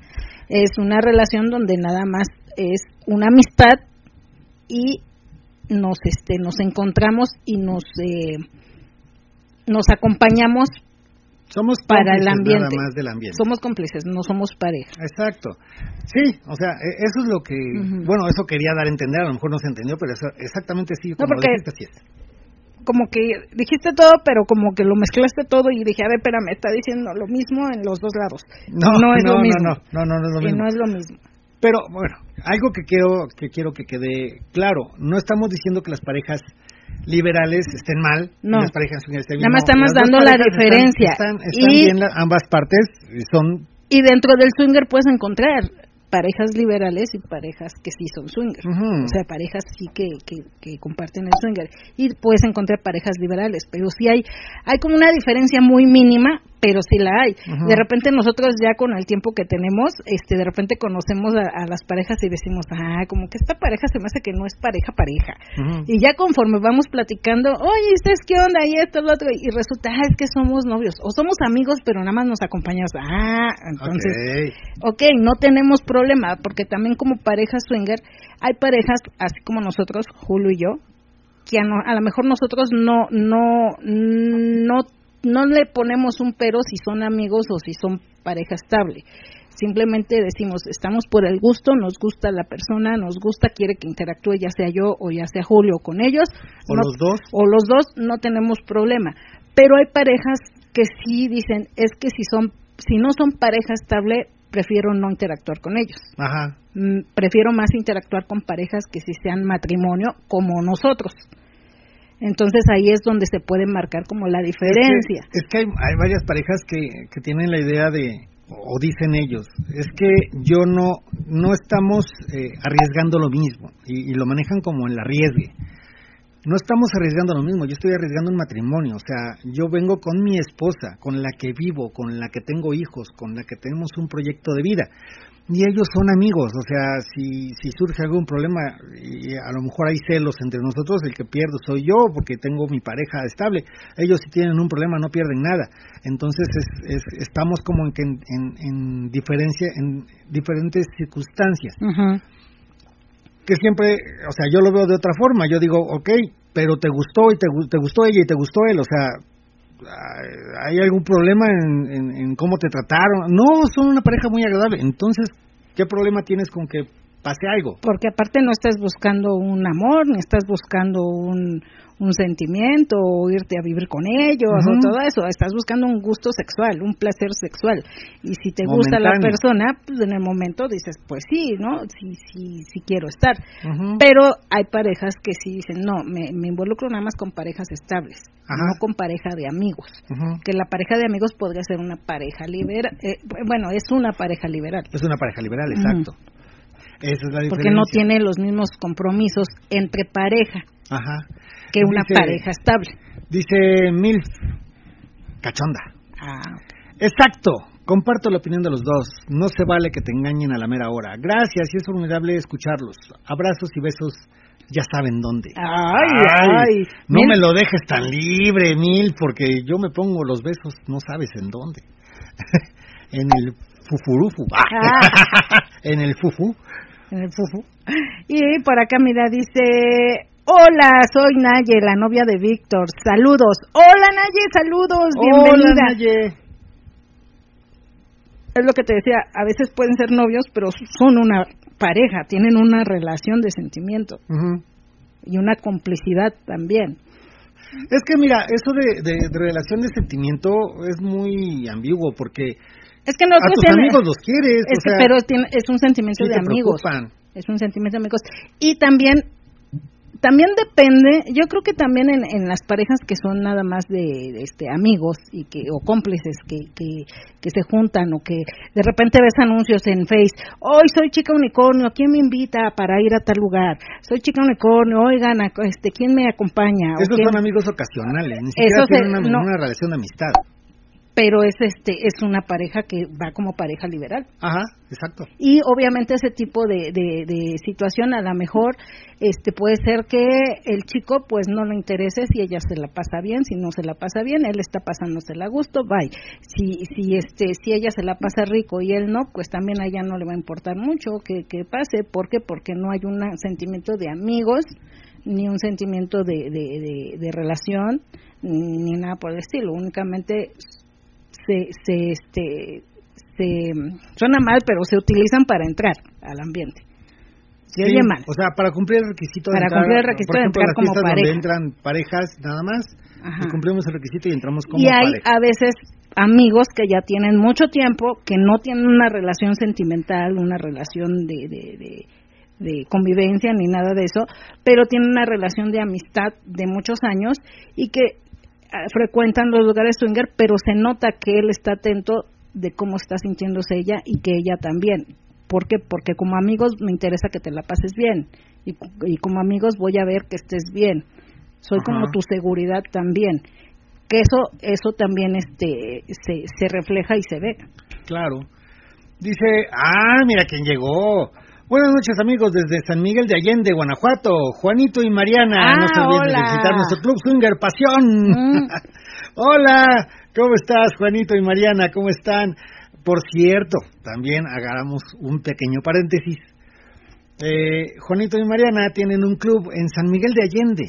Es una relación donde nada más es una amistad y nos este nos encontramos y nos eh, nos acompañamos Somos para el ambiente. Nada más del ambiente. somos cómplices no somos pareja Exacto. Sí, o sea, e- eso es lo que, bueno, eso quería dar a entender, a lo mejor no se entendió, pero eso, exactamente sí, como porque- lo dijiste, es. Como que dijiste todo pero como que lo mezclaste todo y dije a ver espérame está diciendo lo mismo en los dos lados No, es no, lo no, mismo no, no, no, no es lo Y mismo. no es lo mismo Pero bueno, algo que quiero que quiero que quede claro, no estamos diciendo que las parejas liberales estén mal, no. las parejas estén bien. Nada más no, estamos dando la diferencia. Están, están, están y, bien ambas partes, y son y dentro del swinger puedes encontrar parejas liberales y parejas que sí son swinger. Ujú. O sea, parejas sí que, que, que comparten el swinger. Y puedes encontrar parejas liberales, pero sí hay, hay como una diferencia muy mínima, pero sí la hay. De repente nosotros ya con el tiempo que tenemos, este, de repente conocemos a, a las parejas y decimos, ah, como que esta pareja se me hace que no es pareja pareja. Y ya conforme vamos platicando, oye, ¿ustedes qué onda? Y esto, lo otro, y resulta, ah, es que somos novios, o somos amigos, pero nada más nos acompañamos. Ah, entonces, Ok. ok, no tenemos problema, porque también como pareja swinger, hay parejas, así como nosotros, Julio y yo, que a, no- a lo mejor nosotros no, no, no, no le ponemos un pero si son amigos o si son pareja estable. Simplemente decimos, estamos por el gusto, nos gusta la persona, nos gusta, quiere que interactúe ya sea yo o ya sea Julio con ellos. O no- los dos. o los dos no tenemos problema. Pero hay parejas que sí dicen, es que si son si no son pareja estable, prefiero no interactuar con ellos. Ajá. Mm, prefiero más interactuar con parejas que si sean matrimonio como nosotros. Entonces ahí es donde se puede marcar como la diferencia. Es que, es que hay, hay varias parejas que, que tienen la idea de, o dicen ellos, es que yo no, no estamos eh, arriesgando lo mismo y, y lo manejan como el arriesgue. No estamos arriesgando lo mismo, yo estoy arriesgando un matrimonio, o sea, yo vengo con mi esposa, con la que vivo, con la que tengo hijos, con la que tenemos un proyecto de vida. Y ellos son amigos, o sea, si, si surge algún problema y a lo mejor hay celos entre nosotros, el que pierdo soy yo porque tengo mi pareja estable. Ellos si tienen un problema no pierden nada. Entonces es, es- estamos como en, en, en- en diferencia, en diferentes circunstancias. Que siempre, o sea, yo lo veo de otra forma. Yo digo, ok, pero te gustó y te, te gustó ella y te gustó él, o sea, ¿hay algún problema en, en- en cómo te trataron? No, son una pareja muy agradable. Entonces, ¿qué problema tienes con que pase algo? Porque aparte no estás buscando un amor, ni estás buscando un, un sentimiento o irte a vivir con ellos o todo eso. Estás buscando un gusto sexual, un placer sexual. Y si te gusta la persona, pues en el momento dices, pues sí, ¿no? Sí, sí, sí quiero estar. Pero hay parejas que sí dicen, no, me, me involucro nada más con parejas estables, Ajá. no con pareja de amigos. Que la pareja de amigos podría ser una pareja liberal. bueno, es una pareja liberal. Es una pareja liberal, exacto. Esa es la diferencia. Porque no tiene los mismos compromisos entre pareja Ajá. Que una Dice- pareja estable. Dice Milf, cachonda. Ah, Exacto. Comparto la opinión de los dos. No se vale que te engañen a la mera hora. Gracias y es formidable escucharlos. Abrazos y besos. Ya saben dónde. Ay, ay. No me lo dejes tan libre, Mil, porque yo me pongo los besos, no sabes en dónde. en el fufurufu. Ah. en el fufu. en el fufu. Y por acá, mira, dice. Hola, soy Naye, la novia de Víctor. Saludos. Hola, Naye, saludos. Bienvenida. Hola, Naye. es lo que te decía, a veces pueden ser novios, pero son una pareja, tienen una relación de sentimiento y una complicidad también. Es que mira, eso de, de- de relación de sentimiento es muy ambiguo porque Es que a nosotros tus tiene- amigos los quieres, es o que- sea, pero tiene- es un sentimiento sí de amigos, preocupan. es un sentimiento de amigos y también también depende, yo creo que también en, en las parejas que son nada más de, de, este amigos y que o cómplices que, que que se juntan o que de repente ves anuncios en Face, hoy soy chica unicornio, ¿quién me invita para ir a tal lugar? Soy chica unicornio, oigan, a- este, ¿quién me acompaña? ¿O Esos quién- son amigos ocasionales, ni siquiera Eso se- tienen una, no. una relación de amistad. Pero es este es una pareja que va como pareja liberal. Ajá, exacto. y obviamente ese tipo de, de, de situación a lo mejor este puede ser que el chico pues no le interese si ella se la pasa bien si no se la pasa bien él está pasándosela a gusto bye si si este si ella se la pasa rico y él no pues también a ella no le va a importar mucho que, que pase ¿por qué? porque no hay un sentimiento de amigos ni un sentimiento de, de, relación ni nada por el estilo únicamente se, se este se suena mal pero se utilizan para entrar al ambiente se Sí, oye mal O sea, para cumplir el requisito de Para entrar, cumplir el requisito por de entrar como pareja. donde entran parejas nada más, y cumplimos el requisito y entramos como y hay pareja. a veces amigos que ya tienen mucho tiempo que no tienen una relación sentimental una relación de de, de, de convivencia ni nada de eso, pero tienen una relación de amistad de muchos años y que frecuentan los lugares swinger, pero se nota que él está atento de cómo está sintiéndose ella y que ella también. ¿Por qué? Porque como amigos me interesa que te la pases bien y, y como amigos voy a ver que estés bien. Soy como tu seguridad también. Que eso eso también este se, se refleja y se ve. Claro. Dice, ah, mira quién llegó. Buenas noches amigos desde San Miguel de Allende, Guanajuato. Juanito y Mariana, Ah, no se olviden de visitar nuestro club Swinger Pasión. Mm. hola, ¿cómo estás Juanito y Mariana? ¿Cómo están? Por cierto, también hagamos un pequeño paréntesis. Eh, Juanito y Mariana tienen un club en San Miguel de Allende.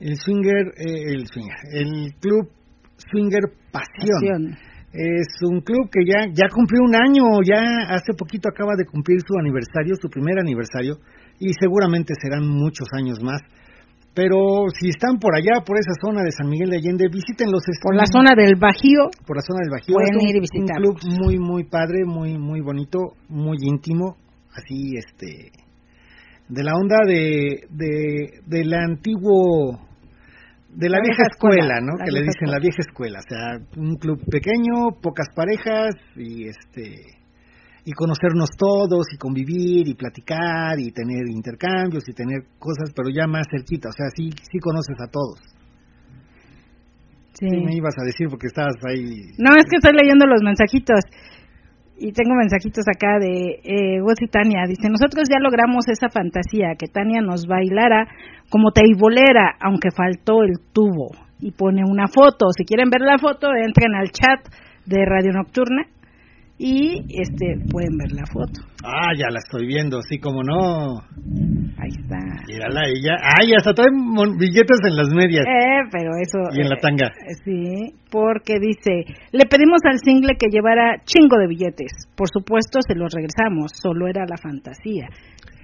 El Swinger, eh, el Swinger, el club Swinger Pasión. Pasión. Es un club que ya ya cumplió un año, ya hace poquito acaba de cumplir su aniversario, su primer aniversario, y seguramente serán muchos años más. Pero si están por allá, por esa zona de San Miguel de Allende, visítenlos. Por la un- zona del Bajío, por la zona del Bajío. Pueden Es un, ir y un visitarlos. club muy muy padre, muy muy bonito, muy íntimo, así este de la onda de de del antiguo de la, La vieja vieja escuela, escuela, ¿no? la Que le dicen la vieja escuela, o sea, un club pequeño, pocas parejas y este y conocernos todos y convivir y platicar y tener intercambios y tener cosas, pero ya más cerquita, o sea, sí sí conoces a todos. sí. ¿Qué me ibas a decir porque estabas ahí No, es que estoy leyendo los mensajitos. Y tengo mensajitos acá de eh, y Tania. Dice, nosotros ya logramos esa fantasía, que Tania nos bailara como teibolera, aunque faltó el tubo. Y pone una foto. Si quieren ver la foto, entren al chat de Radio Nocturna y este pueden ver la foto. Ah, ya la estoy viendo, sí, como no. Ahí está. Mírala, ella. Ay, hasta trae billetes en las medias Eh, pero eso... y en la eh, tanga. Eh, Sí, porque dice, le pedimos al single que llevara chingo de billetes. Por supuesto, se los regresamos, solo era la fantasía,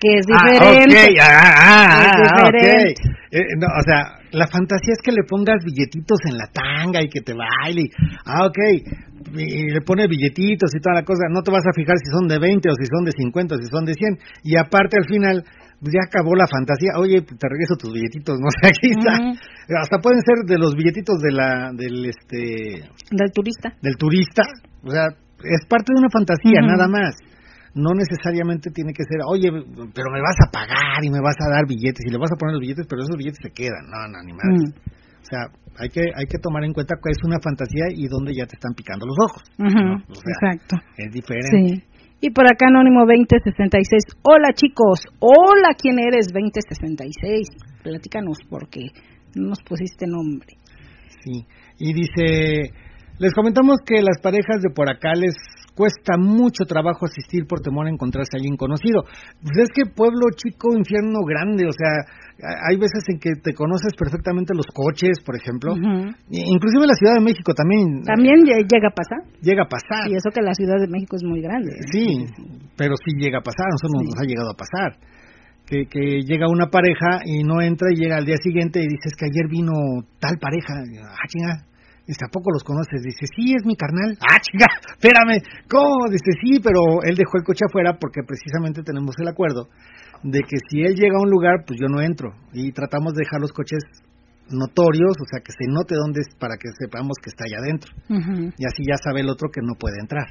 que es diferente. Ah, ok, ah, ah, ah, ah, diferente. Eh, no, o sea, la fantasía es que le pongas billetitos en la tanga y que te baile. Ah, ok. Y, le pone billetitos y toda la cosa. No te vas a fijar si son de 20 o si son de 50 o si son de 100. Y aparte, al final, pues ya acabó la fantasía. Oye, te regreso tus billetitos, ¿no? Sea, aquí está. Hasta pueden ser de los billetitos de la, del, este, Del turista. del turista, o sea, es parte de una fantasía, nada más. No necesariamente tiene que ser, oye, pero me vas a pagar y me vas a dar billetes y le vas a poner los billetes, pero esos billetes se quedan. No, no, ni madre. Mm. O sea, hay que hay que tomar en cuenta que es una fantasía y donde ya te están picando los ojos. Ujú, ¿no? O sea, Exacto. Es diferente. Sí. Y por acá Anónimo 2066. Hola chicos. Hola, ¿quién eres 2066? Platícanos porque no nos pusiste nombre. Sí. Y dice, les comentamos que las parejas de por acá les cuesta mucho trabajo asistir por temor a encontrarse a alguien conocido. Pues es que pueblo chico, infierno grande, o sea, hay veces en que te conoces perfectamente los coches, por ejemplo. Ujú. I- Inclusive la Ciudad de México también, También lle- llega a pasar. llega a pasar. Y eso que la Ciudad de México es muy grande. Sí, pero sí llega a pasar, a nosotros Sí. nos ha llegado a pasar. Que, que llega una pareja y no entra y llega al día siguiente y dices que ayer vino tal pareja. Ah, chinga. Dice, ¿a poco los conoces? Dice, sí, es mi carnal. Ah, chinga, espérame. ¿Cómo? Dice, sí, pero él dejó el coche afuera porque precisamente tenemos el acuerdo de que si él llega a un lugar, pues yo no entro. Y tratamos de dejar los coches notorios, o sea, que se note dónde es para que sepamos que está allá adentro. Y así ya sabe el otro que no puede entrar.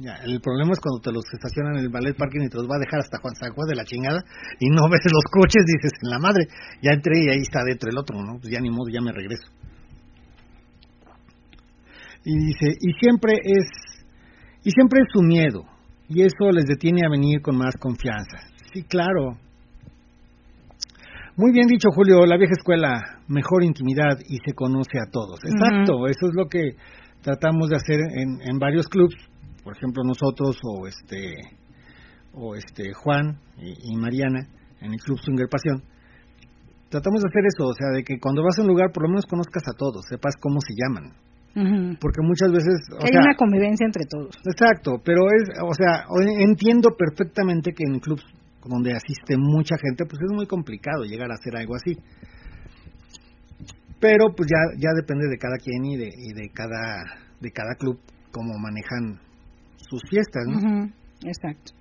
Ya, el problema es cuando te los estacionan en el ballet parking y te los va a dejar hasta Juan San Juan de la chingada y no ves los coches, dices, en la madre, ya entré y ahí está dentro el otro, ¿no? Pues ya ni modo, ya me regreso. Y dice, y siempre es, y siempre es su miedo, y eso les detiene a venir con más confianza. Sí, claro. Muy bien dicho, Julio, la vieja escuela, mejor intimidad y se conoce a todos. Exacto, eso es lo que tratamos de hacer en, en varios clubs, por ejemplo nosotros o este o este Juan y, y Mariana en el club Swinger Pasión. Tratamos de hacer eso, o sea, de que cuando vas a un lugar por lo menos conozcas a todos, sepas cómo se llaman, Porque muchas veces, o hay sea, una convivencia entre todos. Exacto, pero es, o sea, entiendo perfectamente que en clubs donde asiste mucha gente, pues es muy complicado llegar a hacer algo así. Pero pues ya ya depende de cada quien y de y de cada de cada club cómo manejan sus fiestas, ¿no? Exacto.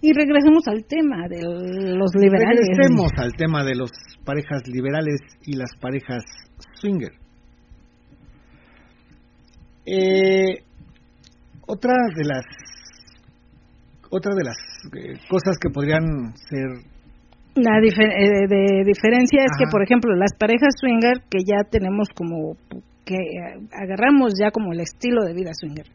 Y regresemos al tema de los liberales. Regresemos al tema de las parejas liberales y las parejas swinger. Eh, otra de las otra de las eh, cosas que podrían ser la eh, de diferencia es que, por ejemplo, las parejas swinger que ya tenemos como que agarramos ya como el estilo de vida swinger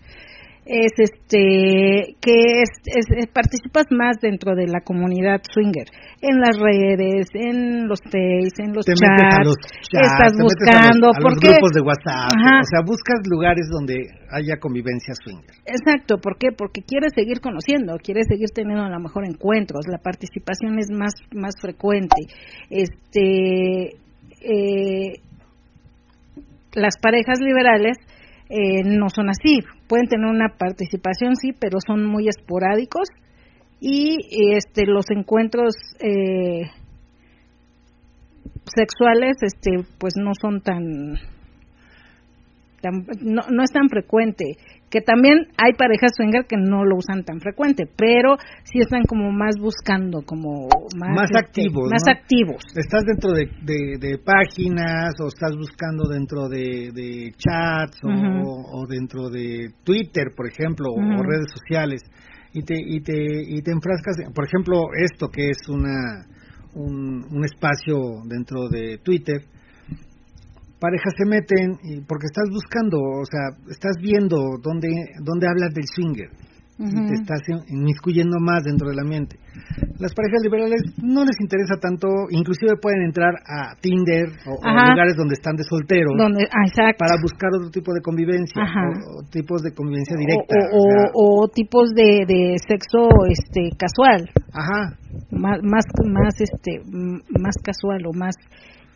es este que es, participas más dentro de la comunidad swinger. En las redes en los face en los, chats, estás buscando a los, grupos de WhatsApp o sea buscas lugares donde haya convivencia swinger. Exacto ¿por qué? porque quieres seguir conociendo quieres seguir teniendo a lo mejor encuentros la participación es más más frecuente. Este eh, las parejas liberales eh, no son así. Pueden tener una participación, sí, pero son muy esporádicos y este los encuentros eh, sexuales este pues no son tan no, no es tan frecuente. Que también hay parejas swinger que no lo usan tan frecuente, pero sí están como más buscando, como más, más este, activos. Más activos. Estás dentro de, de, páginas o estás buscando dentro de, de chats o, dentro de Twitter, por ejemplo, o redes sociales. Y te, y, te, y te enfrascas, por ejemplo, esto que es una, un, un espacio dentro de Twitter, parejas se meten y porque estás buscando, o sea, estás viendo dónde, dónde hablas del swinger. te estás inmiscuyendo más dentro del ambiente. Las parejas liberales no les interesa tanto, inclusive pueden entrar a Tinder o, lugares donde están de solteros ah, para buscar otro tipo de convivencia o, tipos de convivencia directa o, tipos de, de, sexo este casual. Ajá. Más más más este más casual o más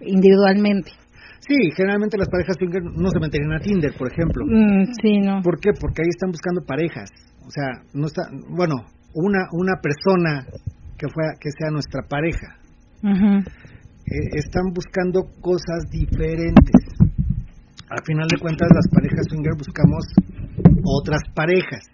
individualmente. Sí, generalmente las parejas swinger no se meterían a Tinder, por ejemplo. Mm, sí, no. ¿Por qué? Porque ahí están buscando parejas. O sea, no está, bueno, una una persona que fue que sea nuestra pareja. Eh, están buscando cosas diferentes. Al final de cuentas, las parejas swinger buscamos otras parejas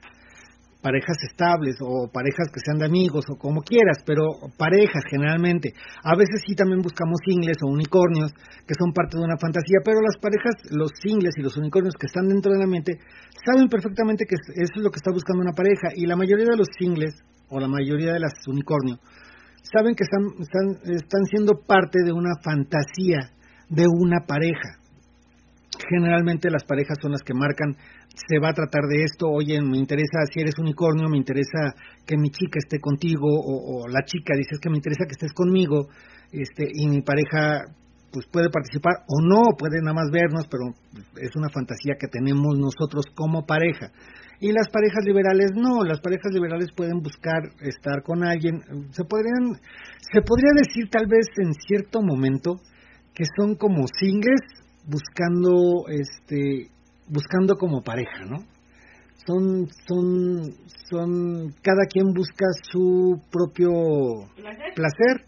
parejas estables o parejas que sean de amigos o como quieras, pero parejas generalmente. A veces sí también buscamos singles o unicornios que son parte de una fantasía, pero las parejas, los singles y los unicornios que están dentro de la mente, saben perfectamente que eso es lo que está buscando una pareja y la mayoría de los singles o la mayoría de las unicornios saben que están, están, están siendo parte de una fantasía de una pareja. Generalmente las parejas son las que marcan se va a tratar de esto, oye, me interesa si eres unicornio, me interesa que mi chica esté contigo, o, la chica dice que me interesa que estés conmigo, este, y mi pareja pues puede participar o no, puede nada más vernos, pero es una fantasía que tenemos nosotros como pareja. Y las parejas liberales no, las parejas liberales pueden buscar estar con alguien, se podrían, se podría decir tal vez en cierto momento que son como singles buscando este buscando como pareja, ¿no? Son, son, son, cada quien busca su propio placer,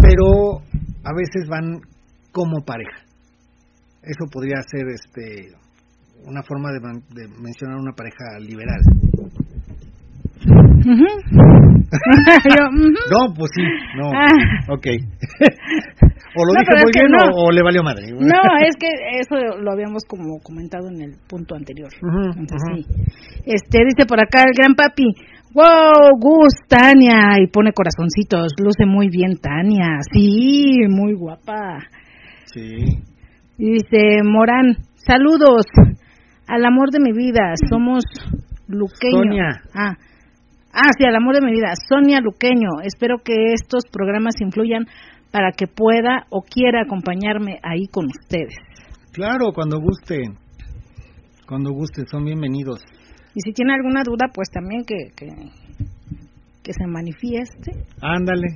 pero a veces van como pareja. Eso podría ser, este, una forma de, de mencionar una pareja liberal. No, pues sí, no. Ah. Ok. o lo dije muy bien o, le valió madre. No, es que eso lo habíamos como comentado en el punto anterior. Este dice por acá el gran papi. Wow, Gus, Tania, y pone corazoncitos, luce muy bien Tania, sí, muy guapa. Sí. Y dice Morán, saludos, al amor de mi vida, somos luqueños. Sonia. Ah, Ah, sí, al amor de mi vida. Sonia Luqueño, espero que estos programas influyan para que pueda o quiera acompañarme ahí con ustedes. Claro, cuando guste. Cuando guste, son bienvenidos. Y si tiene alguna duda, pues también que, que, que se manifieste. Ándale.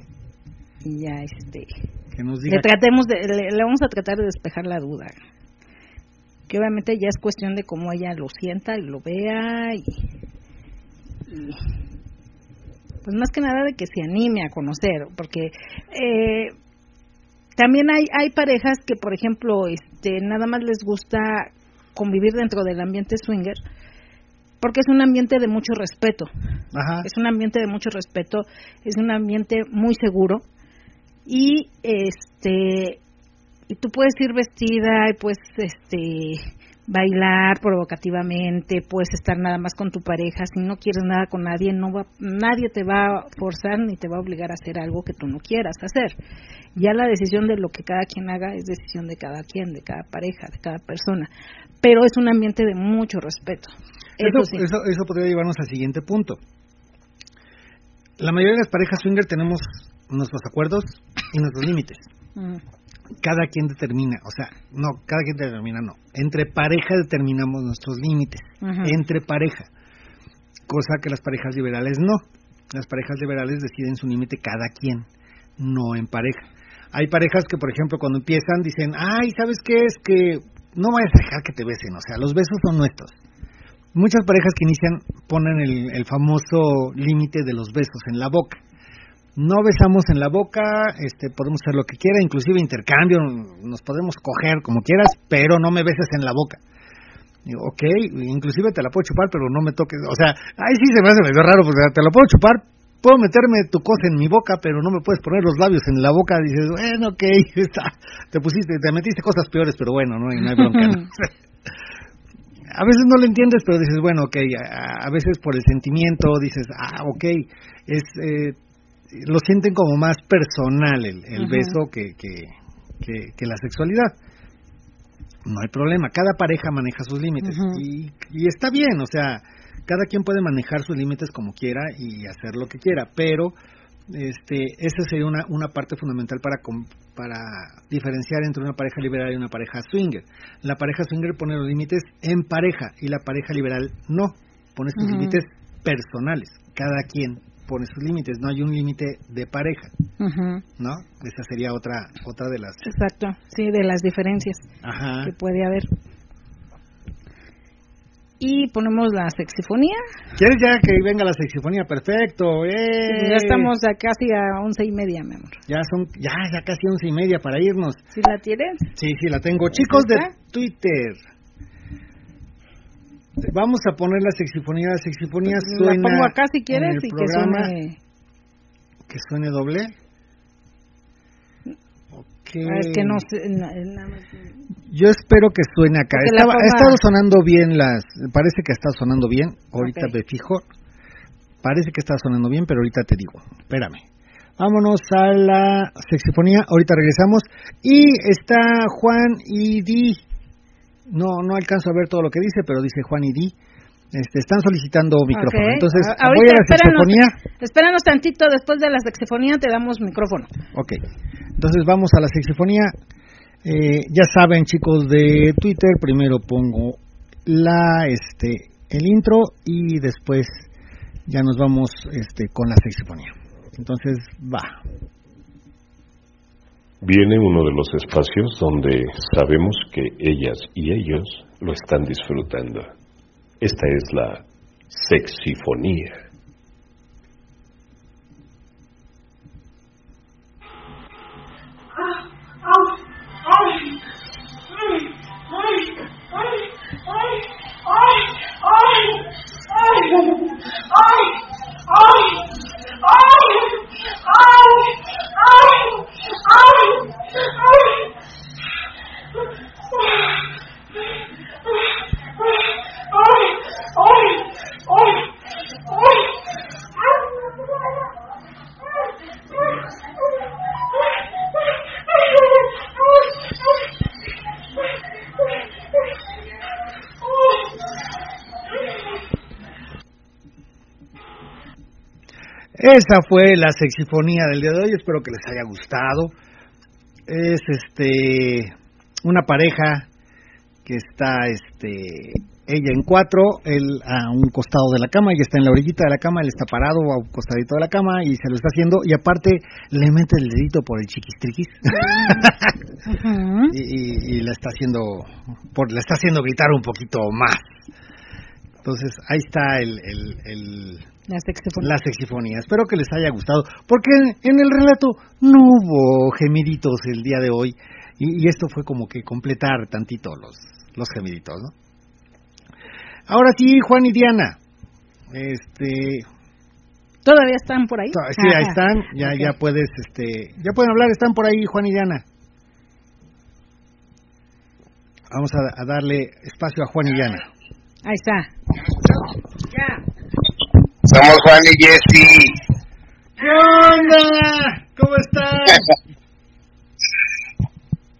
Y ya, este. Que nos diga. Le, tratemos de, le, vamos a tratar de despejar la duda. Que obviamente ya es cuestión de cómo ella lo sienta y lo vea y pues más que nada de que se anime a conocer, porque eh, también hay, hay parejas que, por ejemplo, este, nada más les gusta convivir dentro del ambiente swinger, porque es un ambiente de mucho respeto. Ajá. Es un ambiente de mucho respeto, es un ambiente muy seguro y este y tú puedes ir vestida y puedes este bailar provocativamente, puedes estar nada más con tu pareja, si no quieres nada con nadie, no va, nadie te va a forzar ni te va a obligar a hacer algo que tú no quieras hacer. Ya la decisión de lo que cada quien haga es decisión de cada quien, de cada pareja, de cada persona, pero es un ambiente de mucho respeto. Eso, Eso sí. eso, eso podría llevarnos al siguiente punto. La mayoría de las parejas swinger tenemos nuestros acuerdos y nuestros límites. Mm, Cada quien determina, o sea, no, cada quien determina, no. Entre pareja determinamos nuestros límites. Entre pareja. Cosa que las parejas liberales no. Las parejas liberales deciden su límite cada quien, no en pareja. Hay parejas que, por ejemplo, cuando empiezan dicen, ay, ¿sabes qué? Es que no vayas a dejar que te besen, o sea, los besos son nuestros. Muchas parejas que inician ponen el, el famoso límite de los besos en la boca. No besamos en la boca, este, podemos hacer lo que quiera, inclusive intercambio, nos podemos coger como quieras, pero no me beses en la boca. Digo, ok, inclusive te la puedo chupar, pero no me toques. O sea, ahí sí se me hace medio raro, porque te la puedo chupar, puedo meterme tu cosa en mi boca, pero no me puedes poner los labios en la boca. Dices, bueno, ok, está, te pusiste, te metiste cosas peores, pero bueno, no hay, no hay bronca. ¿no? a veces no lo entiendes, pero dices, bueno, ok, a, a veces por el sentimiento dices, ah, ok, es, eh, lo sienten como más personal el, el beso que, que, que, que la sexualidad. No hay problema, cada pareja maneja sus límites y, y está bien, o sea, cada quien puede manejar sus límites como quiera y hacer lo que quiera, pero este, esa sería una, una parte fundamental para, para diferenciar entre una pareja liberal y una pareja swinger. La pareja swinger pone los límites en pareja y la pareja liberal no, pone sus límites personales. Cada quien pone sus límites, no hay un límite de pareja, ¿no? Esa sería otra otra de las... Exacto, sí, de las diferencias Ajá. que puede haber. Y ponemos la sexifonía. ¿Quieres ya que venga la sexifonía? Perfecto. ¡eh! Ya estamos a casi a once y media, mi amor. Ya son, ya, ya casi once y media para irnos. ¿Sí la tienes? Sí, sí, la tengo. Chicos de está? Twitter. Vamos a poner la sexifonía. La sexifonía la suena. pongo acá si quieres y que programa. suene. Que suene doble. Ok. A ver, que no Yo espero que suene acá. Que la ha estado sonando bien las. Parece que está sonando bien. Ahorita Ok. me fijo. Parece que está sonando bien, pero ahorita te digo. Espérame. Vámonos a la sexifonía. Ahorita regresamos. Y está Juan y Di. No, no alcanzo a ver todo lo que dice, pero dice Juan y Di. Este, están solicitando micrófono. Entonces, A- voy a la espéranos, sexifonía. espéranos tantito, después de la sexifonía te damos micrófono. Ok. Entonces vamos a la sexifonía. Eh, ya saben, chicos de Twitter, primero pongo la este el intro y después ya nos vamos este con la sexifonía. Entonces, va. Viene uno de los espacios donde sabemos que ellas y ellos lo están disfrutando. Esta es la sexifonía. Esa fue la sexifonía del día de hoy. Espero que les haya gustado. Es este una pareja que está este ella en cuatro, él a un costado de la cama, ella está en la orillita de la cama, él está parado a un costadito de la cama y se lo está haciendo y aparte le mete el dedito por el chiquistriquis y, y, y la está haciendo por la está haciendo gritar un poquito más. Entonces ahí está el, el, el La sexifonía. la sexifonía. Espero que les haya gustado, porque en el relato no hubo gemiditos el día de hoy y, y esto fue como que completar tantito los, los gemiditos, ¿no? Ahora sí, Juan y Diana. Este, Todavía están por ahí. sí, ahí están. Ya, ya puedes, este, ya pueden hablar. Están por ahí, Juan y Diana. Vamos a, a darle espacio a Juan y Diana. Ahí está. Ya. Somos Juan y Jessy. ¿Qué onda? ¿Cómo están?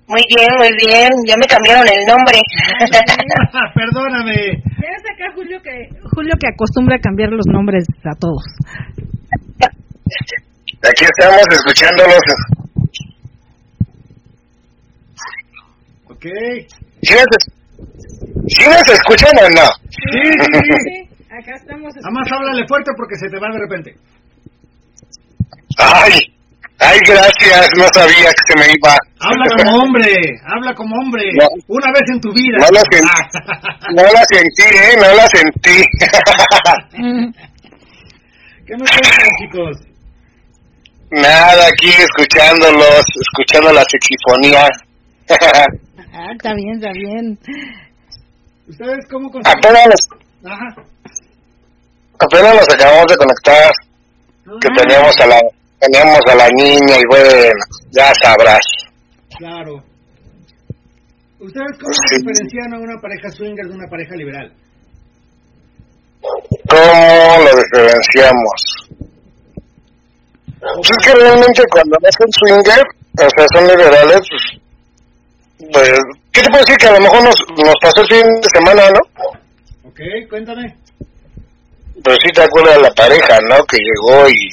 Muy bien, muy bien. Ya me cambiaron el nombre. Perdóname. Tienes acá Julio que Julio que acostumbra a cambiar los nombres a todos. Aquí estamos escuchándolos. Ok. ¿Sí nos, sí nos escuchan o no? Sí, sí, sí. acá estamos. Además, háblale fuerte porque se te va de repente. Ay, ay, gracias. No sabía que se me iba. Habla como hombre, habla como hombre. No. Una vez en tu vida. No lo sentí. No la sentí, ¿eh? No la sentí. ¿Qué me cuentan, chicos? Nada, aquí escuchándolos, escuchando la sexifonía. Ah, está bien, está bien. ¿Ustedes cómo consiguen? apenas, nos, Ajá. Apenas nos acabamos de conectar. Que teníamos a la, teníamos a la niña y bueno, ya sabrás. Claro. ¿Ustedes cómo Sí. diferencian a una pareja swinger de una pareja liberal? ¿Cómo lo diferenciamos? Pues es que realmente cuando son swinger, o sea, son liberales, pues, pues, ¿qué te puedo decir? Que a lo mejor nos, nos pasó el fin de semana, ¿no? Ok, cuéntame. Pero sí te acuerdas de la pareja, ¿no? Que llegó y,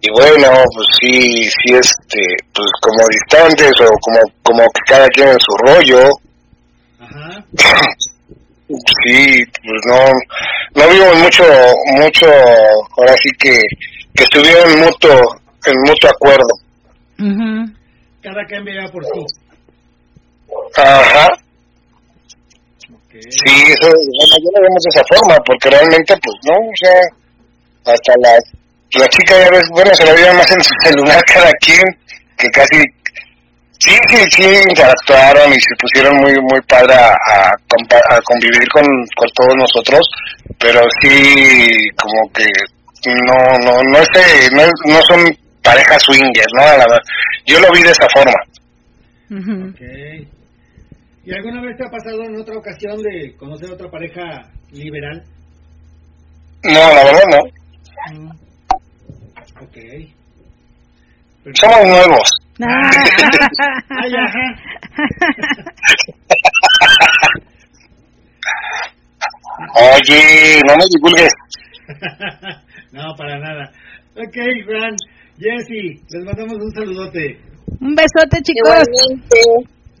y bueno, pues sí, sí, este, pues como distantes o como, como que cada quien en su rollo. Ajá. Sí, pues no, no vimos mucho, mucho, ahora sí que, que estuvieron en mutuo, en mutuo acuerdo. Ujú. Cada quien veía por sí. Ajá, Sí, eso, bueno, yo lo vemos de esa forma, porque realmente, pues no, o sea, hasta la, la chica ya ves, bueno, se la veía más en su celular cada quien, que casi, sí, sí, sí, interactuaron y se pusieron muy, muy padre a, a, convivir con, con todos nosotros, pero sí, como que no, no, no, sé, no, no son parejas swingers, ¿no? La verdad, yo lo vi de esa forma. Ujú. Ok. ¿Y alguna vez te ha pasado en otra ocasión de conocer otra pareja liberal? No, la verdad no. Mm. Ok. Pero- Somos nuevos. Ah. Ay, ajá. Oye, no me divulgues. no, para nada. Ok, Juan, Jessy, les mandamos un saludote. Un besote, chicos. Igualmente.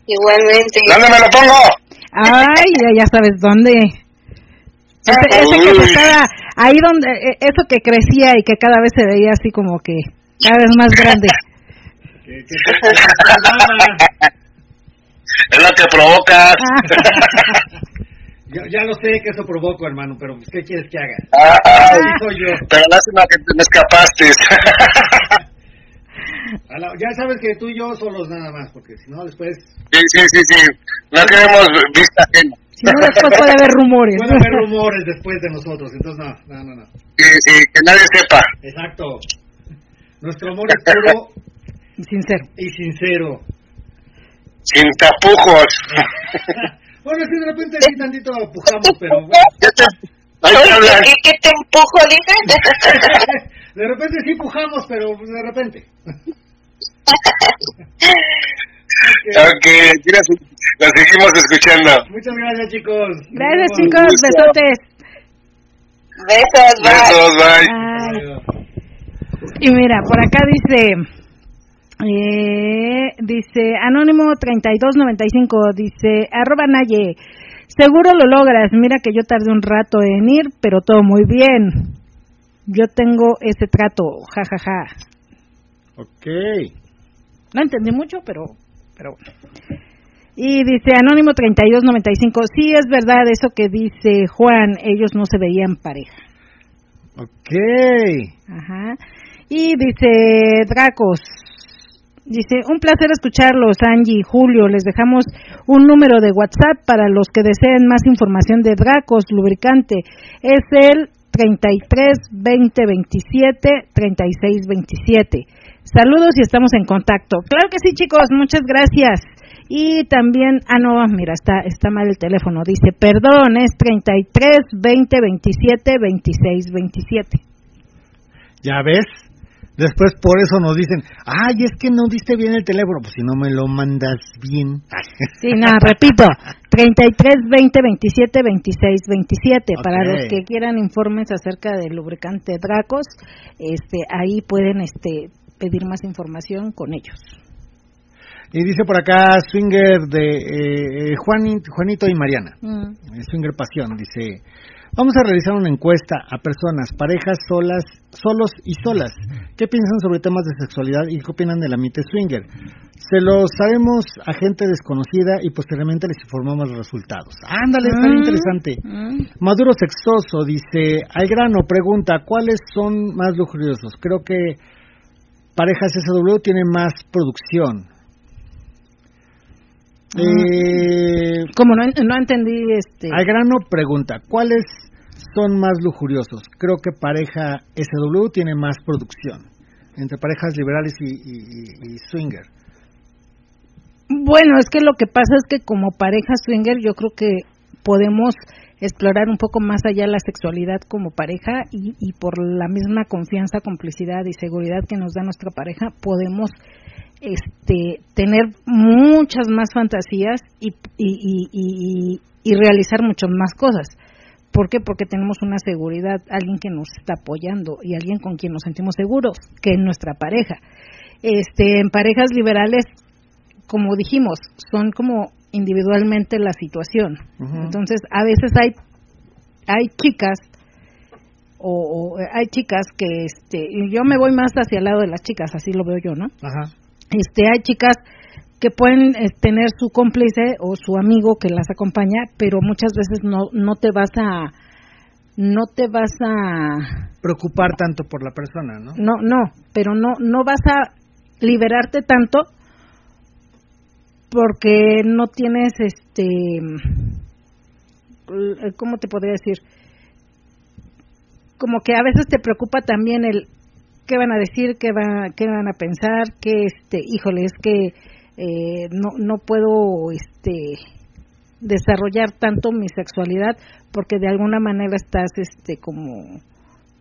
Igualmente. ¿Dónde me lo pongo? Ay, ya, ya sabes dónde. Ese, ese que estaba ahí donde, e- eso que crecía y que cada vez se veía así como que cada vez más grande. Es lo que provocas. Yo ya lo sé que eso provoco, hermano, pero ¿qué quieres que haga? Ah, soy yo. pero lástima que te me escapaste. La- ya sabes que tú y yo solos nada más, porque si no después sí, sí, sí, sí. No queremos vista ajena. Si no, después puede haber rumores. puede haber rumores después de nosotros, entonces no, no, no, no. Sí, sí, que nadie sepa. Exacto. Nuestro amor es puro Sincero. y sincero. Sin tapujos. bueno, si de repente sí tantito pujamos, pero bueno, Ya te-. ¿qué, ¿Qué te empujo, dices? de repente sí pujamos, pero de repente. Ok, mira, la seguimos escuchando. Muchas gracias, chicos. Gracias, Nos chicos. gusto. Besotes. Besos, bye. Besos, bye. Y mira, por acá dice, eh, dice Anónimo 3295, dice, arroba Naye, seguro lo logras, mira que yo tardé un rato en ir, pero todo muy bien. Yo tengo ese trato, jajaja. Ja, ja. Ok. No entendí mucho, pero, pero bueno. Y dice Anónimo 3295, sí es verdad eso que dice Juan, ellos no se veían pareja. Ok. Ajá. Y dice Dracos, Dice, un placer escucharlos, Angie y Julio. Les dejamos un número de WhatsApp para los que deseen más información de Dracos Lubricante. Es el 33 20 27 36 27. Saludos y estamos en contacto. Claro que sí, chicos, muchas gracias. Y también, ah, no, mira, está, está mal el teléfono. Dice, perdón, es 33 20 27 26 27. ¿Ya ves? Después por eso nos dicen, ay, es que no diste bien el teléfono. Pues si no me lo mandas bien. Sí, no, repito, 33 20 27 26 27. Para Ok. los que quieran informes acerca del lubricante Dracos, este, ahí pueden este, pedir más información con ellos. Y dice por acá Swinger de eh, eh, Juani- Juanito y Mariana. Eh, Swinger Pasión dice, vamos a realizar una encuesta a personas, parejas solas, solos y solas. ¿Qué piensan sobre temas de sexualidad y qué opinan del ambiente swinger? Se lo sabemos a gente desconocida y posteriormente les informamos los resultados. Ándale, está Mm. interesante. Mm. Maduro Sexoso dice, al grano, pregunta, ¿cuáles son más lujuriosos? Creo que Parejas SW tiene más producción. Eh, Como no, no entendí, este, al grano, pregunta, ¿cuáles son más lujuriosos? Creo que Pareja SW tiene más producción. Entre parejas liberales y, y- y- y swinger. Bueno, es que lo que pasa es que como pareja swinger yo creo que podemos explorar un poco más allá la sexualidad como pareja y, y por la misma confianza, complicidad y seguridad que nos da nuestra pareja podemos este tener muchas más fantasías y, y, y, y- realizar muchas más cosas. ¿Por qué? Porque tenemos una seguridad, alguien que nos está apoyando y alguien con quien nos sentimos seguros, que es nuestra pareja. Este, en parejas liberales como dijimos, son como individualmente la situación. Entonces, a veces hay hay chicas o, o, hay chicas que este y yo me voy más hacia el lado de las chicas, así lo veo yo, ¿no? Ajá. Este hay chicas que pueden eh, tener su cómplice o su amigo que las acompaña, pero muchas veces no no te vas a no te vas a Preocupar tanto por la persona, ¿no? no, no, pero no, no vas a liberarte tanto porque no tienes este, l- ¿cómo te podría decir? Como que a veces te preocupa también el qué van a decir, qué, va, qué van a pensar, que este, híjole, es que eh, no, no puedo este desarrollar tanto mi sexualidad porque de alguna manera estás este como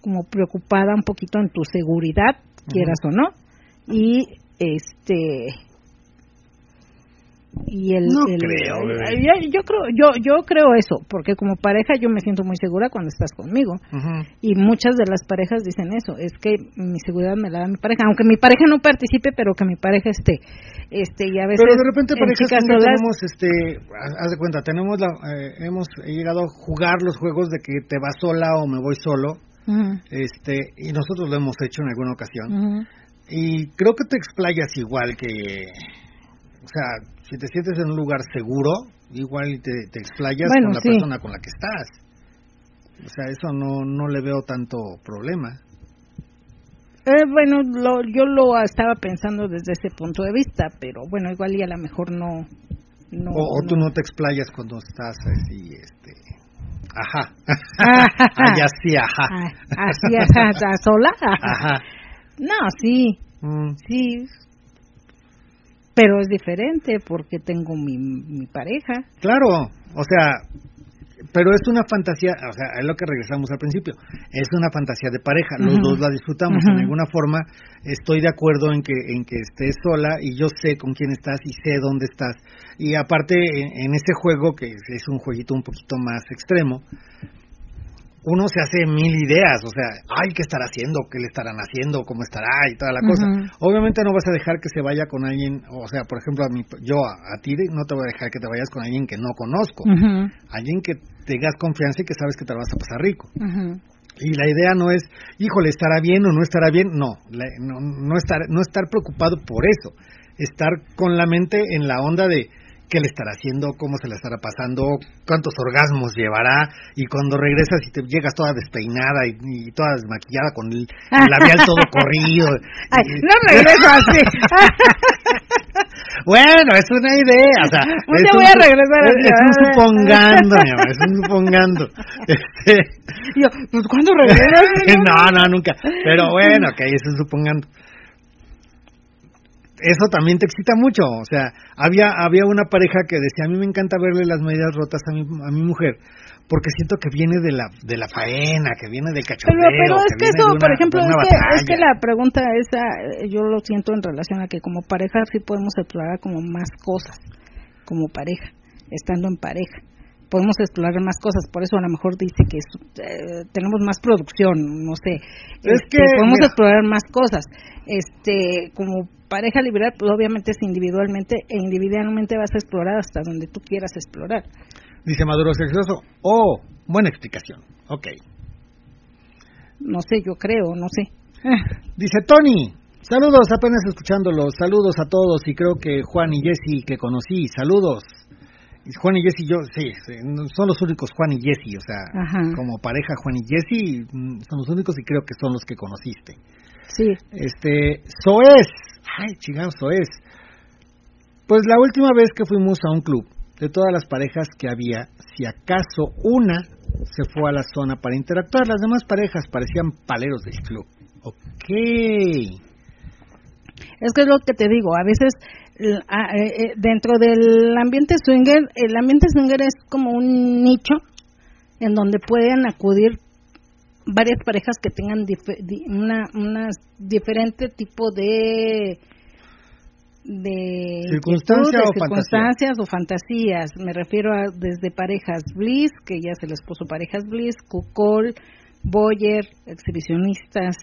como preocupada un poquito en tu seguridad, quieras o no, y este y el, No el- creo, bebé. yo, creo yo yo creo eso porque como pareja yo me siento muy segura cuando estás conmigo Ujú. y muchas de las parejas dicen eso es que mi seguridad me la da mi pareja aunque mi pareja no participe pero que mi pareja esté este y a veces Pero de repente en parejas que solas tenemos, este, haz de cuenta, tenemos la, eh, hemos llegado a jugar los juegos de que te vas sola o me voy solo, este, y nosotros lo hemos hecho en alguna ocasión. ujú. Y creo que te explayas igual que, o sea, si te sientes en un lugar seguro, igual te, te explayas Bueno, con la sí. persona con la que estás. O sea, eso no, no le veo tanto problema. Eh, bueno, lo, yo lo estaba pensando desde ese punto de vista, pero bueno, igual y a lo mejor no. no o, o tú no te explayas cuando estás así, este, ajá. Ah, Ay, así, ajá. Ah, así, ajá, ¿a sola. Ajá. No, sí, Mm. sí. Pero es diferente porque tengo mi, mi pareja. Claro, o sea, pero es una fantasía, o sea, es lo que regresamos al principio, es una fantasía de pareja, los dos la disfrutamos, Ujú. en alguna forma estoy de acuerdo en que en que estés sola y yo sé con quién estás y sé dónde estás. Y aparte en, en ese juego que es un jueguito un poquito más extremo, uno se hace mil ideas, o sea, ay, ¿qué estará haciendo? ¿Qué le estarán haciendo? ¿Cómo estará? Y toda la cosa. Obviamente no vas a dejar que se vaya con alguien, o sea, por ejemplo, a mí, yo a, a ti no te voy a dejar que te vayas con alguien que no conozco, alguien que tengas confianza y que sabes que te vas a pasar rico. Y la idea no es, híjole, estará bien o no estará bien, no, la- no, no estar, no estar preocupado por eso, estar con la mente en la onda de qué le estará haciendo, cómo se la estará pasando, cuántos orgasmos llevará y cuando regresas y te llegas toda despeinada y, toda desmaquillada con el, labial todo corrido. Ay, no regreso así. bueno, es una idea, o sea, un voy a regresar es, es un supongando, mi amor, es un supongando. Este, yo, pues ¿cuándo regresas? no, no, nunca. Pero bueno, que ahí es un supongando eso también te excita mucho. O sea, había, había una pareja que decía, a mí me encanta verle las medias rotas a mi, a mi mujer, porque siento que viene de la, de la faena, que viene del cachondeo. Pero, es que, eso, por ejemplo, es que, la pregunta esa, eh, yo lo siento en relación a que como pareja sí podemos explorar como más cosas, como pareja, estando en pareja podemos explorar más cosas, por eso a lo mejor dice que eh, tenemos más producción, no sé, es este, que podemos explorar más cosas. Este, como pareja liberal, pues obviamente es individualmente e individualmente vas a explorar hasta donde tú quieras explorar. Dice Maduro Sexoso, oh, buena explicación, ok. No sé, yo creo, no sé. Dice Tony, saludos, apenas escuchándolo, saludos a todos y creo que Juan y Jesse que conocí, saludos. Juan y Jesse, yo, sí, son los únicos Juan y Jesse, o sea, como pareja Juan y Jesse mm, son los únicos y creo que son los que conociste. Sí. Este, Soez, ay, chingados, Soez. Pues la última vez que fuimos a un club, de todas las parejas que había, si acaso una se fue a la zona para interactuar, las demás parejas parecían paleros del club. Ok. Es que es lo que te digo, a veces eh, eh, dentro del ambiente swinger, el ambiente swinger es como un nicho en donde pueden acudir varias parejas que tengan una, una diferente tipo de de circunstancias o, fantasías. Me refiero a desde parejas bliss, que ya es el esposo parejas bliss, cuckold, boyer, exhibicionistas,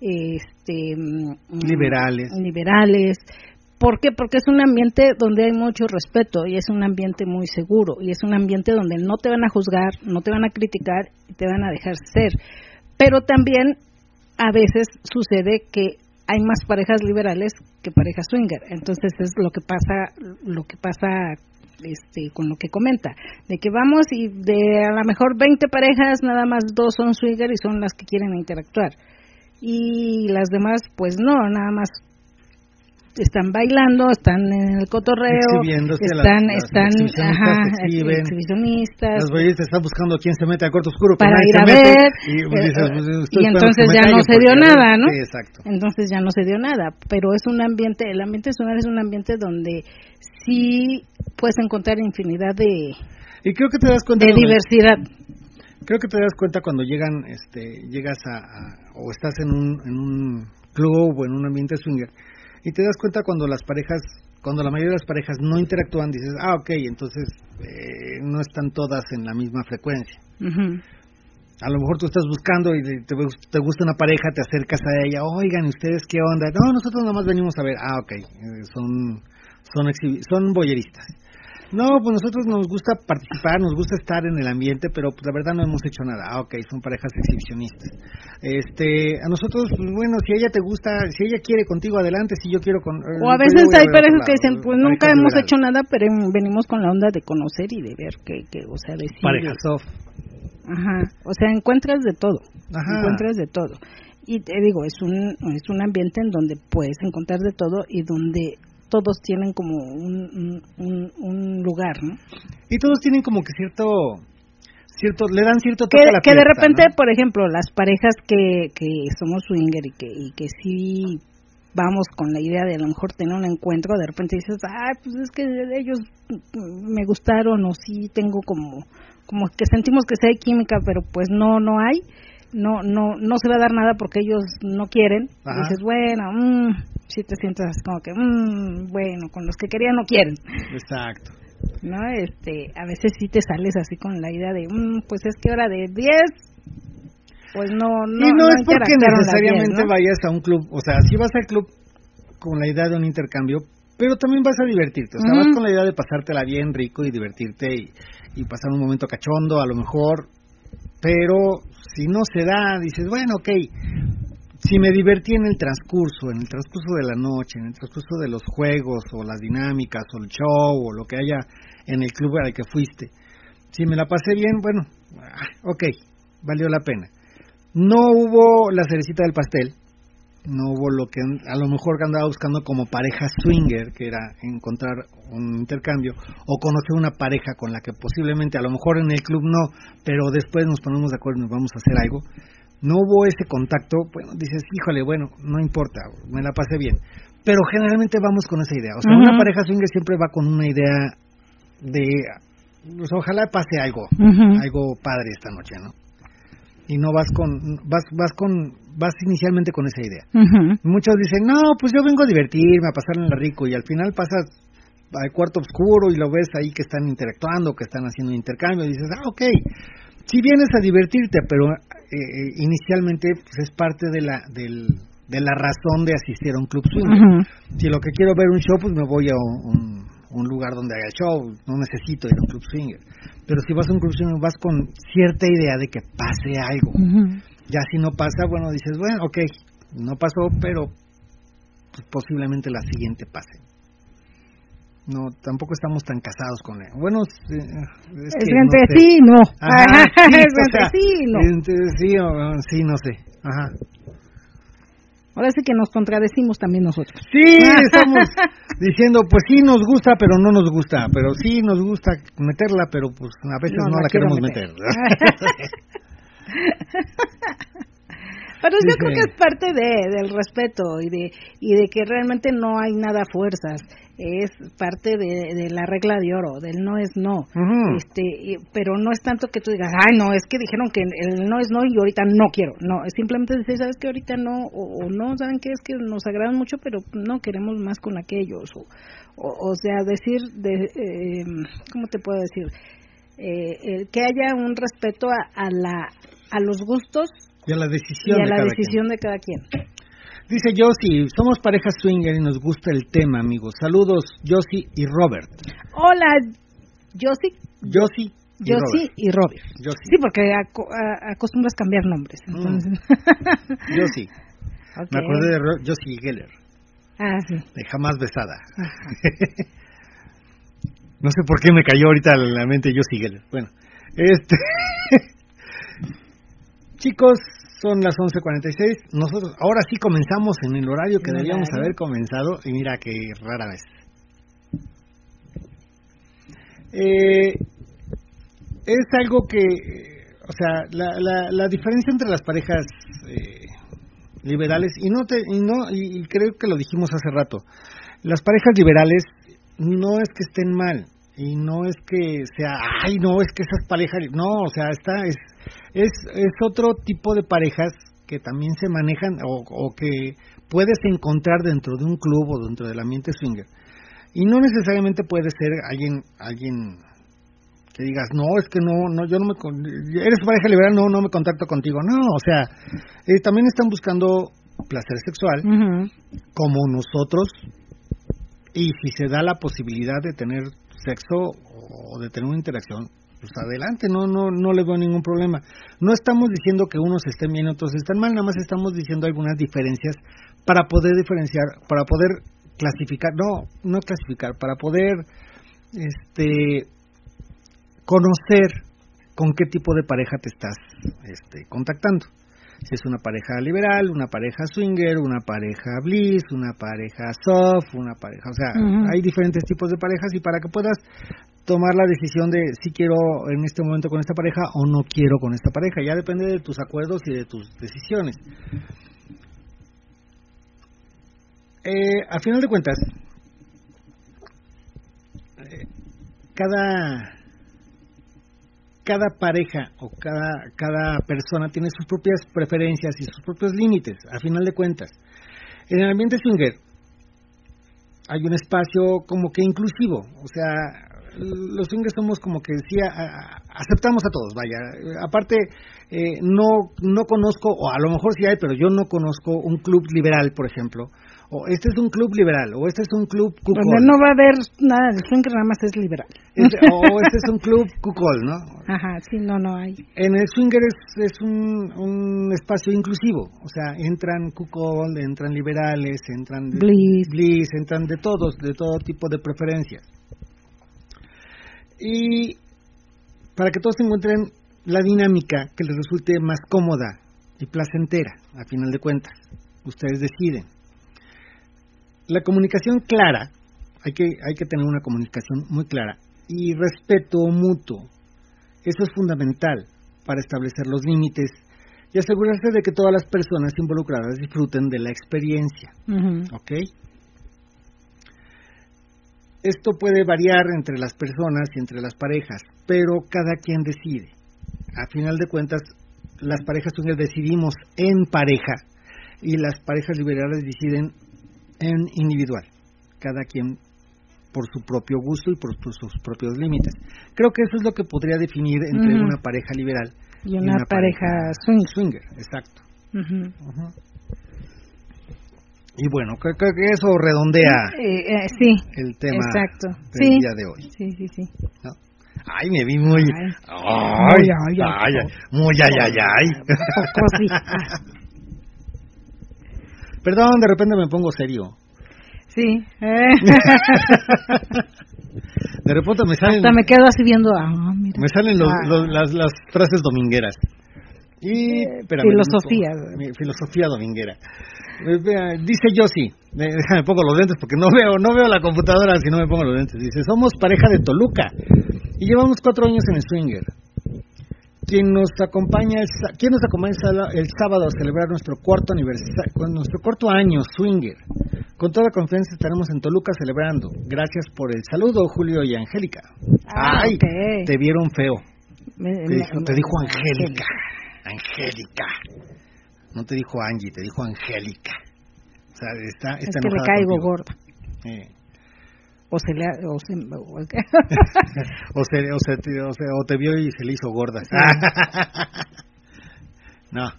este mm, liberales, liberales, ¿Por qué? Porque es un ambiente donde hay mucho respeto y es un ambiente muy seguro y es un ambiente donde no te van a juzgar, no te van a criticar y te van a dejar ser. Pero también a veces sucede que hay más parejas liberales que parejas swinger. Entonces es lo que pasa, lo que pasa este, con lo que comenta, de que vamos y de a lo mejor 20 parejas, nada más dos son swinger y son las que quieren interactuar. Y las demás, pues no, nada más están bailando, están en el cotorreo, están, están, ajá, exhibicionistas. Los boyeristas están buscando quién se mete al cuarto oscuro para ir a ver. Y, pues, eh, pues, entonces ya no se dio nada, ¿no? Sí, exacto. Entonces ya no se dio nada, pero es un ambiente, el ambiente sonar es un ambiente donde sí puedes encontrar infinidad de, y creo que te das cuenta de diversidad. Creo que te das cuenta cuando llegan, este, llegas a, o estás en un, en un club o en un ambiente swinger y te das cuenta cuando las parejas, cuando la mayoría de las parejas no interactúan, dices, ah, ok, entonces eh, no están todas en la misma frecuencia. A lo mejor tú estás buscando y te, te, gusta una pareja, te acercas a ella, oigan, ¿ustedes qué onda? No, nosotros nada más venimos a ver, ah, ok, eh, son, son, son boyeristas. No, pues nosotros nos gusta participar, nos gusta estar en el ambiente, pero pues la verdad no hemos hecho nada. Ah, ok, son parejas exhibicionistas. Este, a nosotros, pues, bueno, si ella te gusta, si ella quiere contigo, adelante, si yo quiero con... O a veces hay parejas que dicen, pues nunca hemos hecho nada, pero venimos con la onda de conocer y de ver que, que o sea, decir... Parejas soft. Ajá, o sea, encuentras de todo, Ajá. encuentras de todo. Y te digo, es un, es un ambiente en donde puedes encontrar de todo y donde todos tienen como un, un, lugar, ¿no? Y todos tienen como que cierto cierto le dan cierto toque que, a la que de repente por ejemplo las parejas que, que somos swinger y que y que sí vamos con la idea de a lo mejor tener un encuentro de repente dices ay pues es que ellos me gustaron o sí tengo como como que sentimos que sí hay química pero pues no no hay no no no se va a dar nada porque ellos no quieren dices bueno mmm, si te sientes como que mmm, bueno con los que querían no quieren exacto. No este a veces sí te sales así con la idea de mmm, pues es que hora de 10 pues no no y no, es porque necesariamente vayas a un club o sea si vas al club con la idea de un intercambio pero también vas a divertirte o sea vas con la idea de pasártela bien rico y divertirte y, y pasar un momento cachondo a lo mejor pero si no se da, dices, bueno, ok, si me divertí en el transcurso, en el transcurso de la noche, en el transcurso de los juegos o las dinámicas o el show o lo que haya en el club al que fuiste, si me la pasé bien, bueno, ah, ok, valió la pena. No hubo la cerecita del pastel, no hubo lo que a lo mejor andaba buscando como pareja swinger, que era encontrar un intercambio, o conocer una pareja con la que posiblemente, a lo mejor en el club no, pero después nos ponemos de acuerdo y nos vamos a hacer algo. No hubo ese contacto, bueno, dices, híjole, bueno, no importa, me la pasé bien. Pero generalmente vamos con esa idea. O sea, una pareja swinger siempre va con una idea de, pues ojalá pase algo, algo padre esta noche, ¿no? y no vas con vas vas con vas inicialmente con esa idea. Muchos dicen, "No, pues yo vengo a divertirme, a pasarme la rico" y al final pasas al cuarto oscuro y lo ves ahí que están interactuando, que están haciendo intercambio y dices, "Ah, ok. Si vienes a divertirte, pero eh, eh, inicialmente pues es parte de la del, de la razón de asistir a un club swinger. Si lo que quiero ver un show, pues me voy a un, un lugar donde haya show, no necesito ir a un club swinger. Pero si vas a un club swinger vas con cierta idea de que pase algo. Ya si no pasa, bueno, dices, bueno, ok, no pasó, pero pues, posiblemente la siguiente pase. No, tampoco estamos tan casados con él. Bueno, es, es que, entre no sé. sí, no. Ajá, sí, es entre sea, sí, no. entre sí, o- sí, no sé. Ajá. Ahora sí que nos contradecimos también nosotros. Sí, estamos diciendo, pues sí nos gusta, pero no nos gusta, pero sí nos gusta meterla, pero pues a veces No, no, la queremos meter. meter. Pero yo Dice- creo que es parte de, del respeto y de, y de que realmente no hay nada a fuerzas. Es parte de, de la regla de oro, del no es no. Este y- Pero no es tanto que tú digas, ay, no, es que dijeron que el no es no y ahorita no quiero. No, es simplemente decir, ¿sabes que ahorita no? O, o no, ¿saben qué? Es que nos agradan mucho, pero no queremos más con aquellos. O, o, o sea, decir, de, eh, ¿cómo te puedo decir? Eh, el que haya un respeto a, a, la, a los gustos y a la decisión y a de la cada decisión de cada quien. Dice Josie, somos pareja swinger y nos gusta el tema, amigos. Saludos, Josie y Robert. Hola, Josie, Josie y Josie Robert. y Robert. Sí, porque aco- acostumbras cambiar nombres. Mm. Entonces. Me acordé de Ro- Josie Geller, Ah, sí. de Jamás Besada. no sé por qué me cayó ahorita a la mente Josie Geller. Bueno, este... Chicos, son las 11.46. Nosotros ahora sí comenzamos en el horario que debíamos haber comenzado y mira que rara vez. Eh, es algo que, eh, o sea, la, la, la diferencia entre las parejas eh, liberales y no te, y no y creo que lo dijimos hace rato, las parejas liberales no es que estén mal y no es que sea, ay no es que esas parejas, no, o sea, está es es es otro tipo de parejas que también se manejan o, o que puedes encontrar dentro de un club o dentro del ambiente swinger. Y no necesariamente puede ser alguien alguien que digas no es que no no yo no me eres pareja liberal no no me contacto contigo. No o sea eh, también están buscando placer sexual Ujú. como nosotros. Y si se da la posibilidad de tener sexo o de tener una interacción pues adelante no no no le veo ningún problema no estamos diciendo que unos estén bien y otros están mal nada más estamos diciendo algunas diferencias para poder diferenciar para poder clasificar no no clasificar para poder este conocer con qué tipo de pareja te estás este, contactando. Si es una pareja liberal, una pareja swinger, una pareja bliss, una pareja soft, una pareja, o sea, hay diferentes tipos de parejas y para que puedas tomar la decisión de si quiero en este momento con esta pareja o no quiero con esta pareja, ya depende de tus acuerdos y de tus decisiones. Eh, a final de cuentas, eh, cada cada pareja o cada cada persona tiene sus propias preferencias y sus propios límites. A final de cuentas, en el ambiente swinger hay un espacio como que inclusivo, o sea, los swingers somos como que decía aceptamos a todos, vaya. Aparte eh, no no conozco o a lo mejor sí hay, pero yo no conozco un club liberal, por ejemplo, o este es un club liberal, o este es un club cucol. Donde no va a haber nada del swinger, nada más es liberal. Este- o este es un club cucol, ¿no? Ajá, sí, no, no hay. En el swinger es, es un, un espacio inclusivo, o sea, entran cucol, entran liberales, entran de, Bliss. bliss, entran de todos, de todo tipo de preferencias. Y para que todos encuentren la dinámica que les resulte más cómoda y placentera, a final de cuentas, ustedes deciden. La comunicación clara, hay que, hay que tener una comunicación muy clara y respeto mutuo. Eso es fundamental para establecer los límites y asegurarse de que todas las personas involucradas disfruten de la experiencia. ¿Ok? Esto puede variar entre las personas y entre las parejas, pero cada quien decide. A final de cuentas, las parejas swingers decidimos en pareja y las parejas liberales deciden en individual. Cada quien por su propio gusto y por, por sus propios límites. Creo que eso es lo que podría definir entre una pareja liberal Y una, pareja swing. swinger. Exacto. Ujú. Y bueno, creo, creo que eso redondea Eh, eh, sí, el tema exacto. del Sí. día de hoy. Sí, sí, sí. ¿no? Ay, me vi muy... Ay. Ay, Ay, ay, ay, muy ay, ay, ay. Sí. Perdón, de repente me pongo serio. Sí. eh. De repente me salen, Hasta me quedo así viendo. Ah, mira. me salen los- Ah. los- las, las frases domingueras. Y, espérame, filosofía. mi filosofía dominguera. Eh, Dice Yossi, eh, déjame pongo los lentes porque no veo, no veo la computadora si no me pongo los lentes. Dice, somos pareja de Toluca y llevamos cuatro años en el swinger. Quien nos acompaña el, ¿quién nos acompaña el sábado a celebrar nuestro cuarto aniversario, nuestro cuarto año swinger. Con toda confianza estaremos en Toluca celebrando. Gracias por el saludo, Julio y Angélica. Ah, Ay, ok. te vieron feo. Me- Te me- dijo, te dijo me- Angélica. Angélica. No te dijo Angie, te dijo Angélica. O sea, está, Es está que le caigo contigo. gorda. Eh. O se le. O se, o- o, se, o, se, te- o, se- o te vio y se le hizo gorda. no.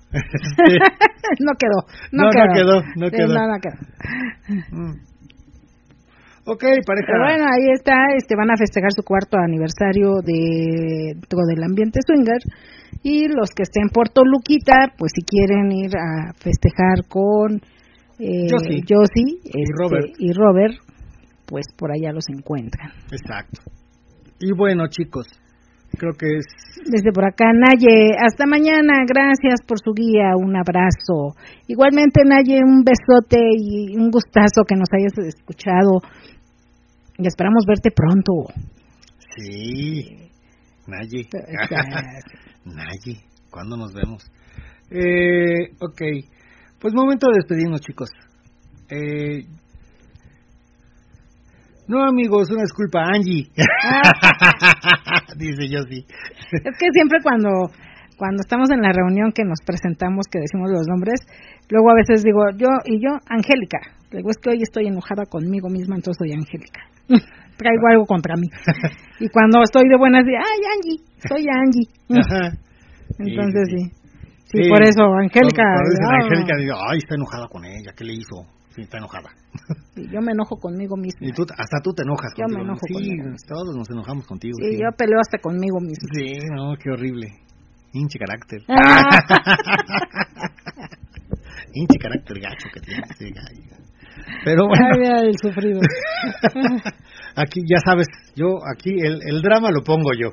no quedó. No, No, no quedó. quedó, no quedó. no, no quedó. Mm. ok, pareja. Pero bueno, ahí está, este van a festejar su cuarto aniversario de todo el ambiente swinger y los que estén por Toluquita, pues si quieren ir a festejar con eh, Josie. Josie, este, Robert. y Robert, pues por allá los encuentran. Exacto. Y bueno, chicos, creo que es Desde por acá, Naye, hasta mañana, gracias por su guía, un abrazo. Igualmente, Naye, un besote y un gustazo que nos hayas escuchado. Y esperamos verte pronto. Sí. Nayi. Nayi. ¿Cuándo nos vemos? Eh, ok. Pues momento de despedirnos, chicos. Eh, no, amigos, una disculpa, Angie. Dice yo sí. Es que siempre cuando cuando estamos en la reunión que nos presentamos, que decimos los nombres, luego a veces digo yo y yo, Angélica. Digo, es que hoy estoy enojada conmigo misma, entonces soy Angélica. Traigo algo contra mí. Y cuando estoy de buenas, digo, ay, Angie, soy Angie. Ajá. Entonces Sí, sí. sí, Sí, Sí. por eso, Angélica. Angélica, digo, ay, está enojada con ella, ¿qué le hizo? Sí, está enojada. y yo me enojo conmigo misma. Y tú, hasta tú te enojas Yo me enojo Sí, conmigo. todos nos enojamos contigo. Sí, sí. yo peleo hasta conmigo misma. Sí, no, qué horrible. Hinche carácter. Ah. Hinche carácter gacho que tiene. Pero bueno, Ay, el sufrido. Aquí ya sabes, yo aquí el, el drama lo pongo yo.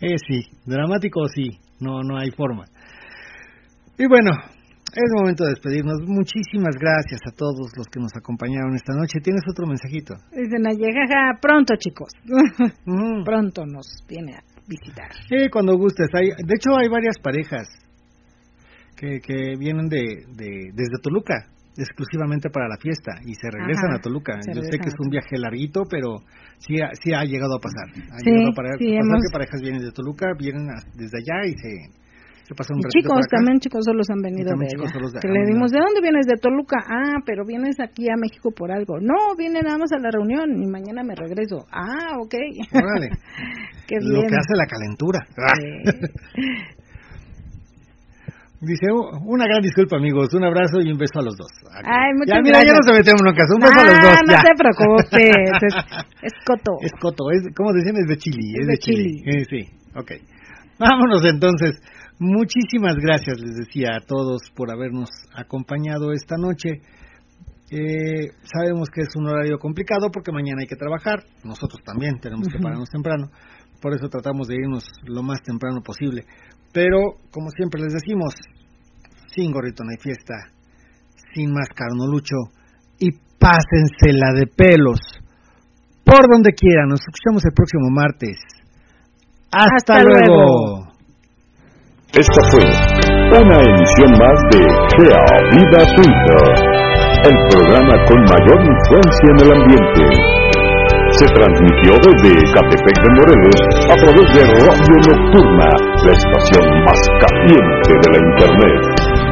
Eh, sí, dramático sí, no, no hay forma. Y bueno, es momento de despedirnos. Muchísimas gracias a todos los que nos acompañaron esta noche. ¿Tienes otro mensajito? Dicen jaja, pronto chicos. Mm. pronto nos viene a visitar. Sí, cuando gustes. Hay, de hecho, hay varias parejas que, que vienen de, de, desde Toluca, exclusivamente para la fiesta, y se regresan Ajá, a Toluca. Yo sé que es un viaje larguito, pero sí ha, sí ha llegado a pasar. Ha Sí, llegado a para- sí, pasar hemos- que parejas vienen de Toluca, vienen a- desde allá y se, se pasan un Y chicos, también chicos solos han venido de allá. de- que le dimos, ¿de dónde vienes? De Toluca. Ah, pero vienes aquí a México por algo. No, vine nada más a la reunión y mañana me regreso. Ah, ok. Órale. Qué Lo que hace la calentura. Sí. Dice, "Uh, una gran disculpa, amigos. Un abrazo y un beso a los dos. Ay, muchas ya, mira, ya no se metemos en caso. Un beso a los No, dos. no ya. te preocupes, es, es coto. Es coto, es, ¿cómo decían? Es de chili. Es, Es de, de chili. chili. Eh, sí, ok. Vámonos entonces. Muchísimas gracias, les decía a todos por habernos acompañado esta noche. Eh, sabemos que es un horario complicado porque mañana hay que trabajar. Nosotros también tenemos que pararnos temprano. Por eso tratamos de irnos lo más temprano posible. Pero, como siempre les decimos, sin gorrito no hay fiesta, sin máscara no lucho y pásensela de pelos por donde quieran. Nos escuchamos el próximo martes. Hasta, Hasta luego. luego. Esta fue una emisión más de Gea Vida Swinger, el programa con mayor influencia en el ambiente se transmitió desde Catepec de Morelos a través de Radio Nocturna, la estación más caliente de la Internet.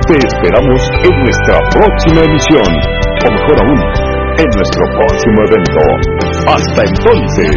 Te esperamos en nuestra próxima emisión, o mejor aún, en nuestro próximo evento. Hasta entonces.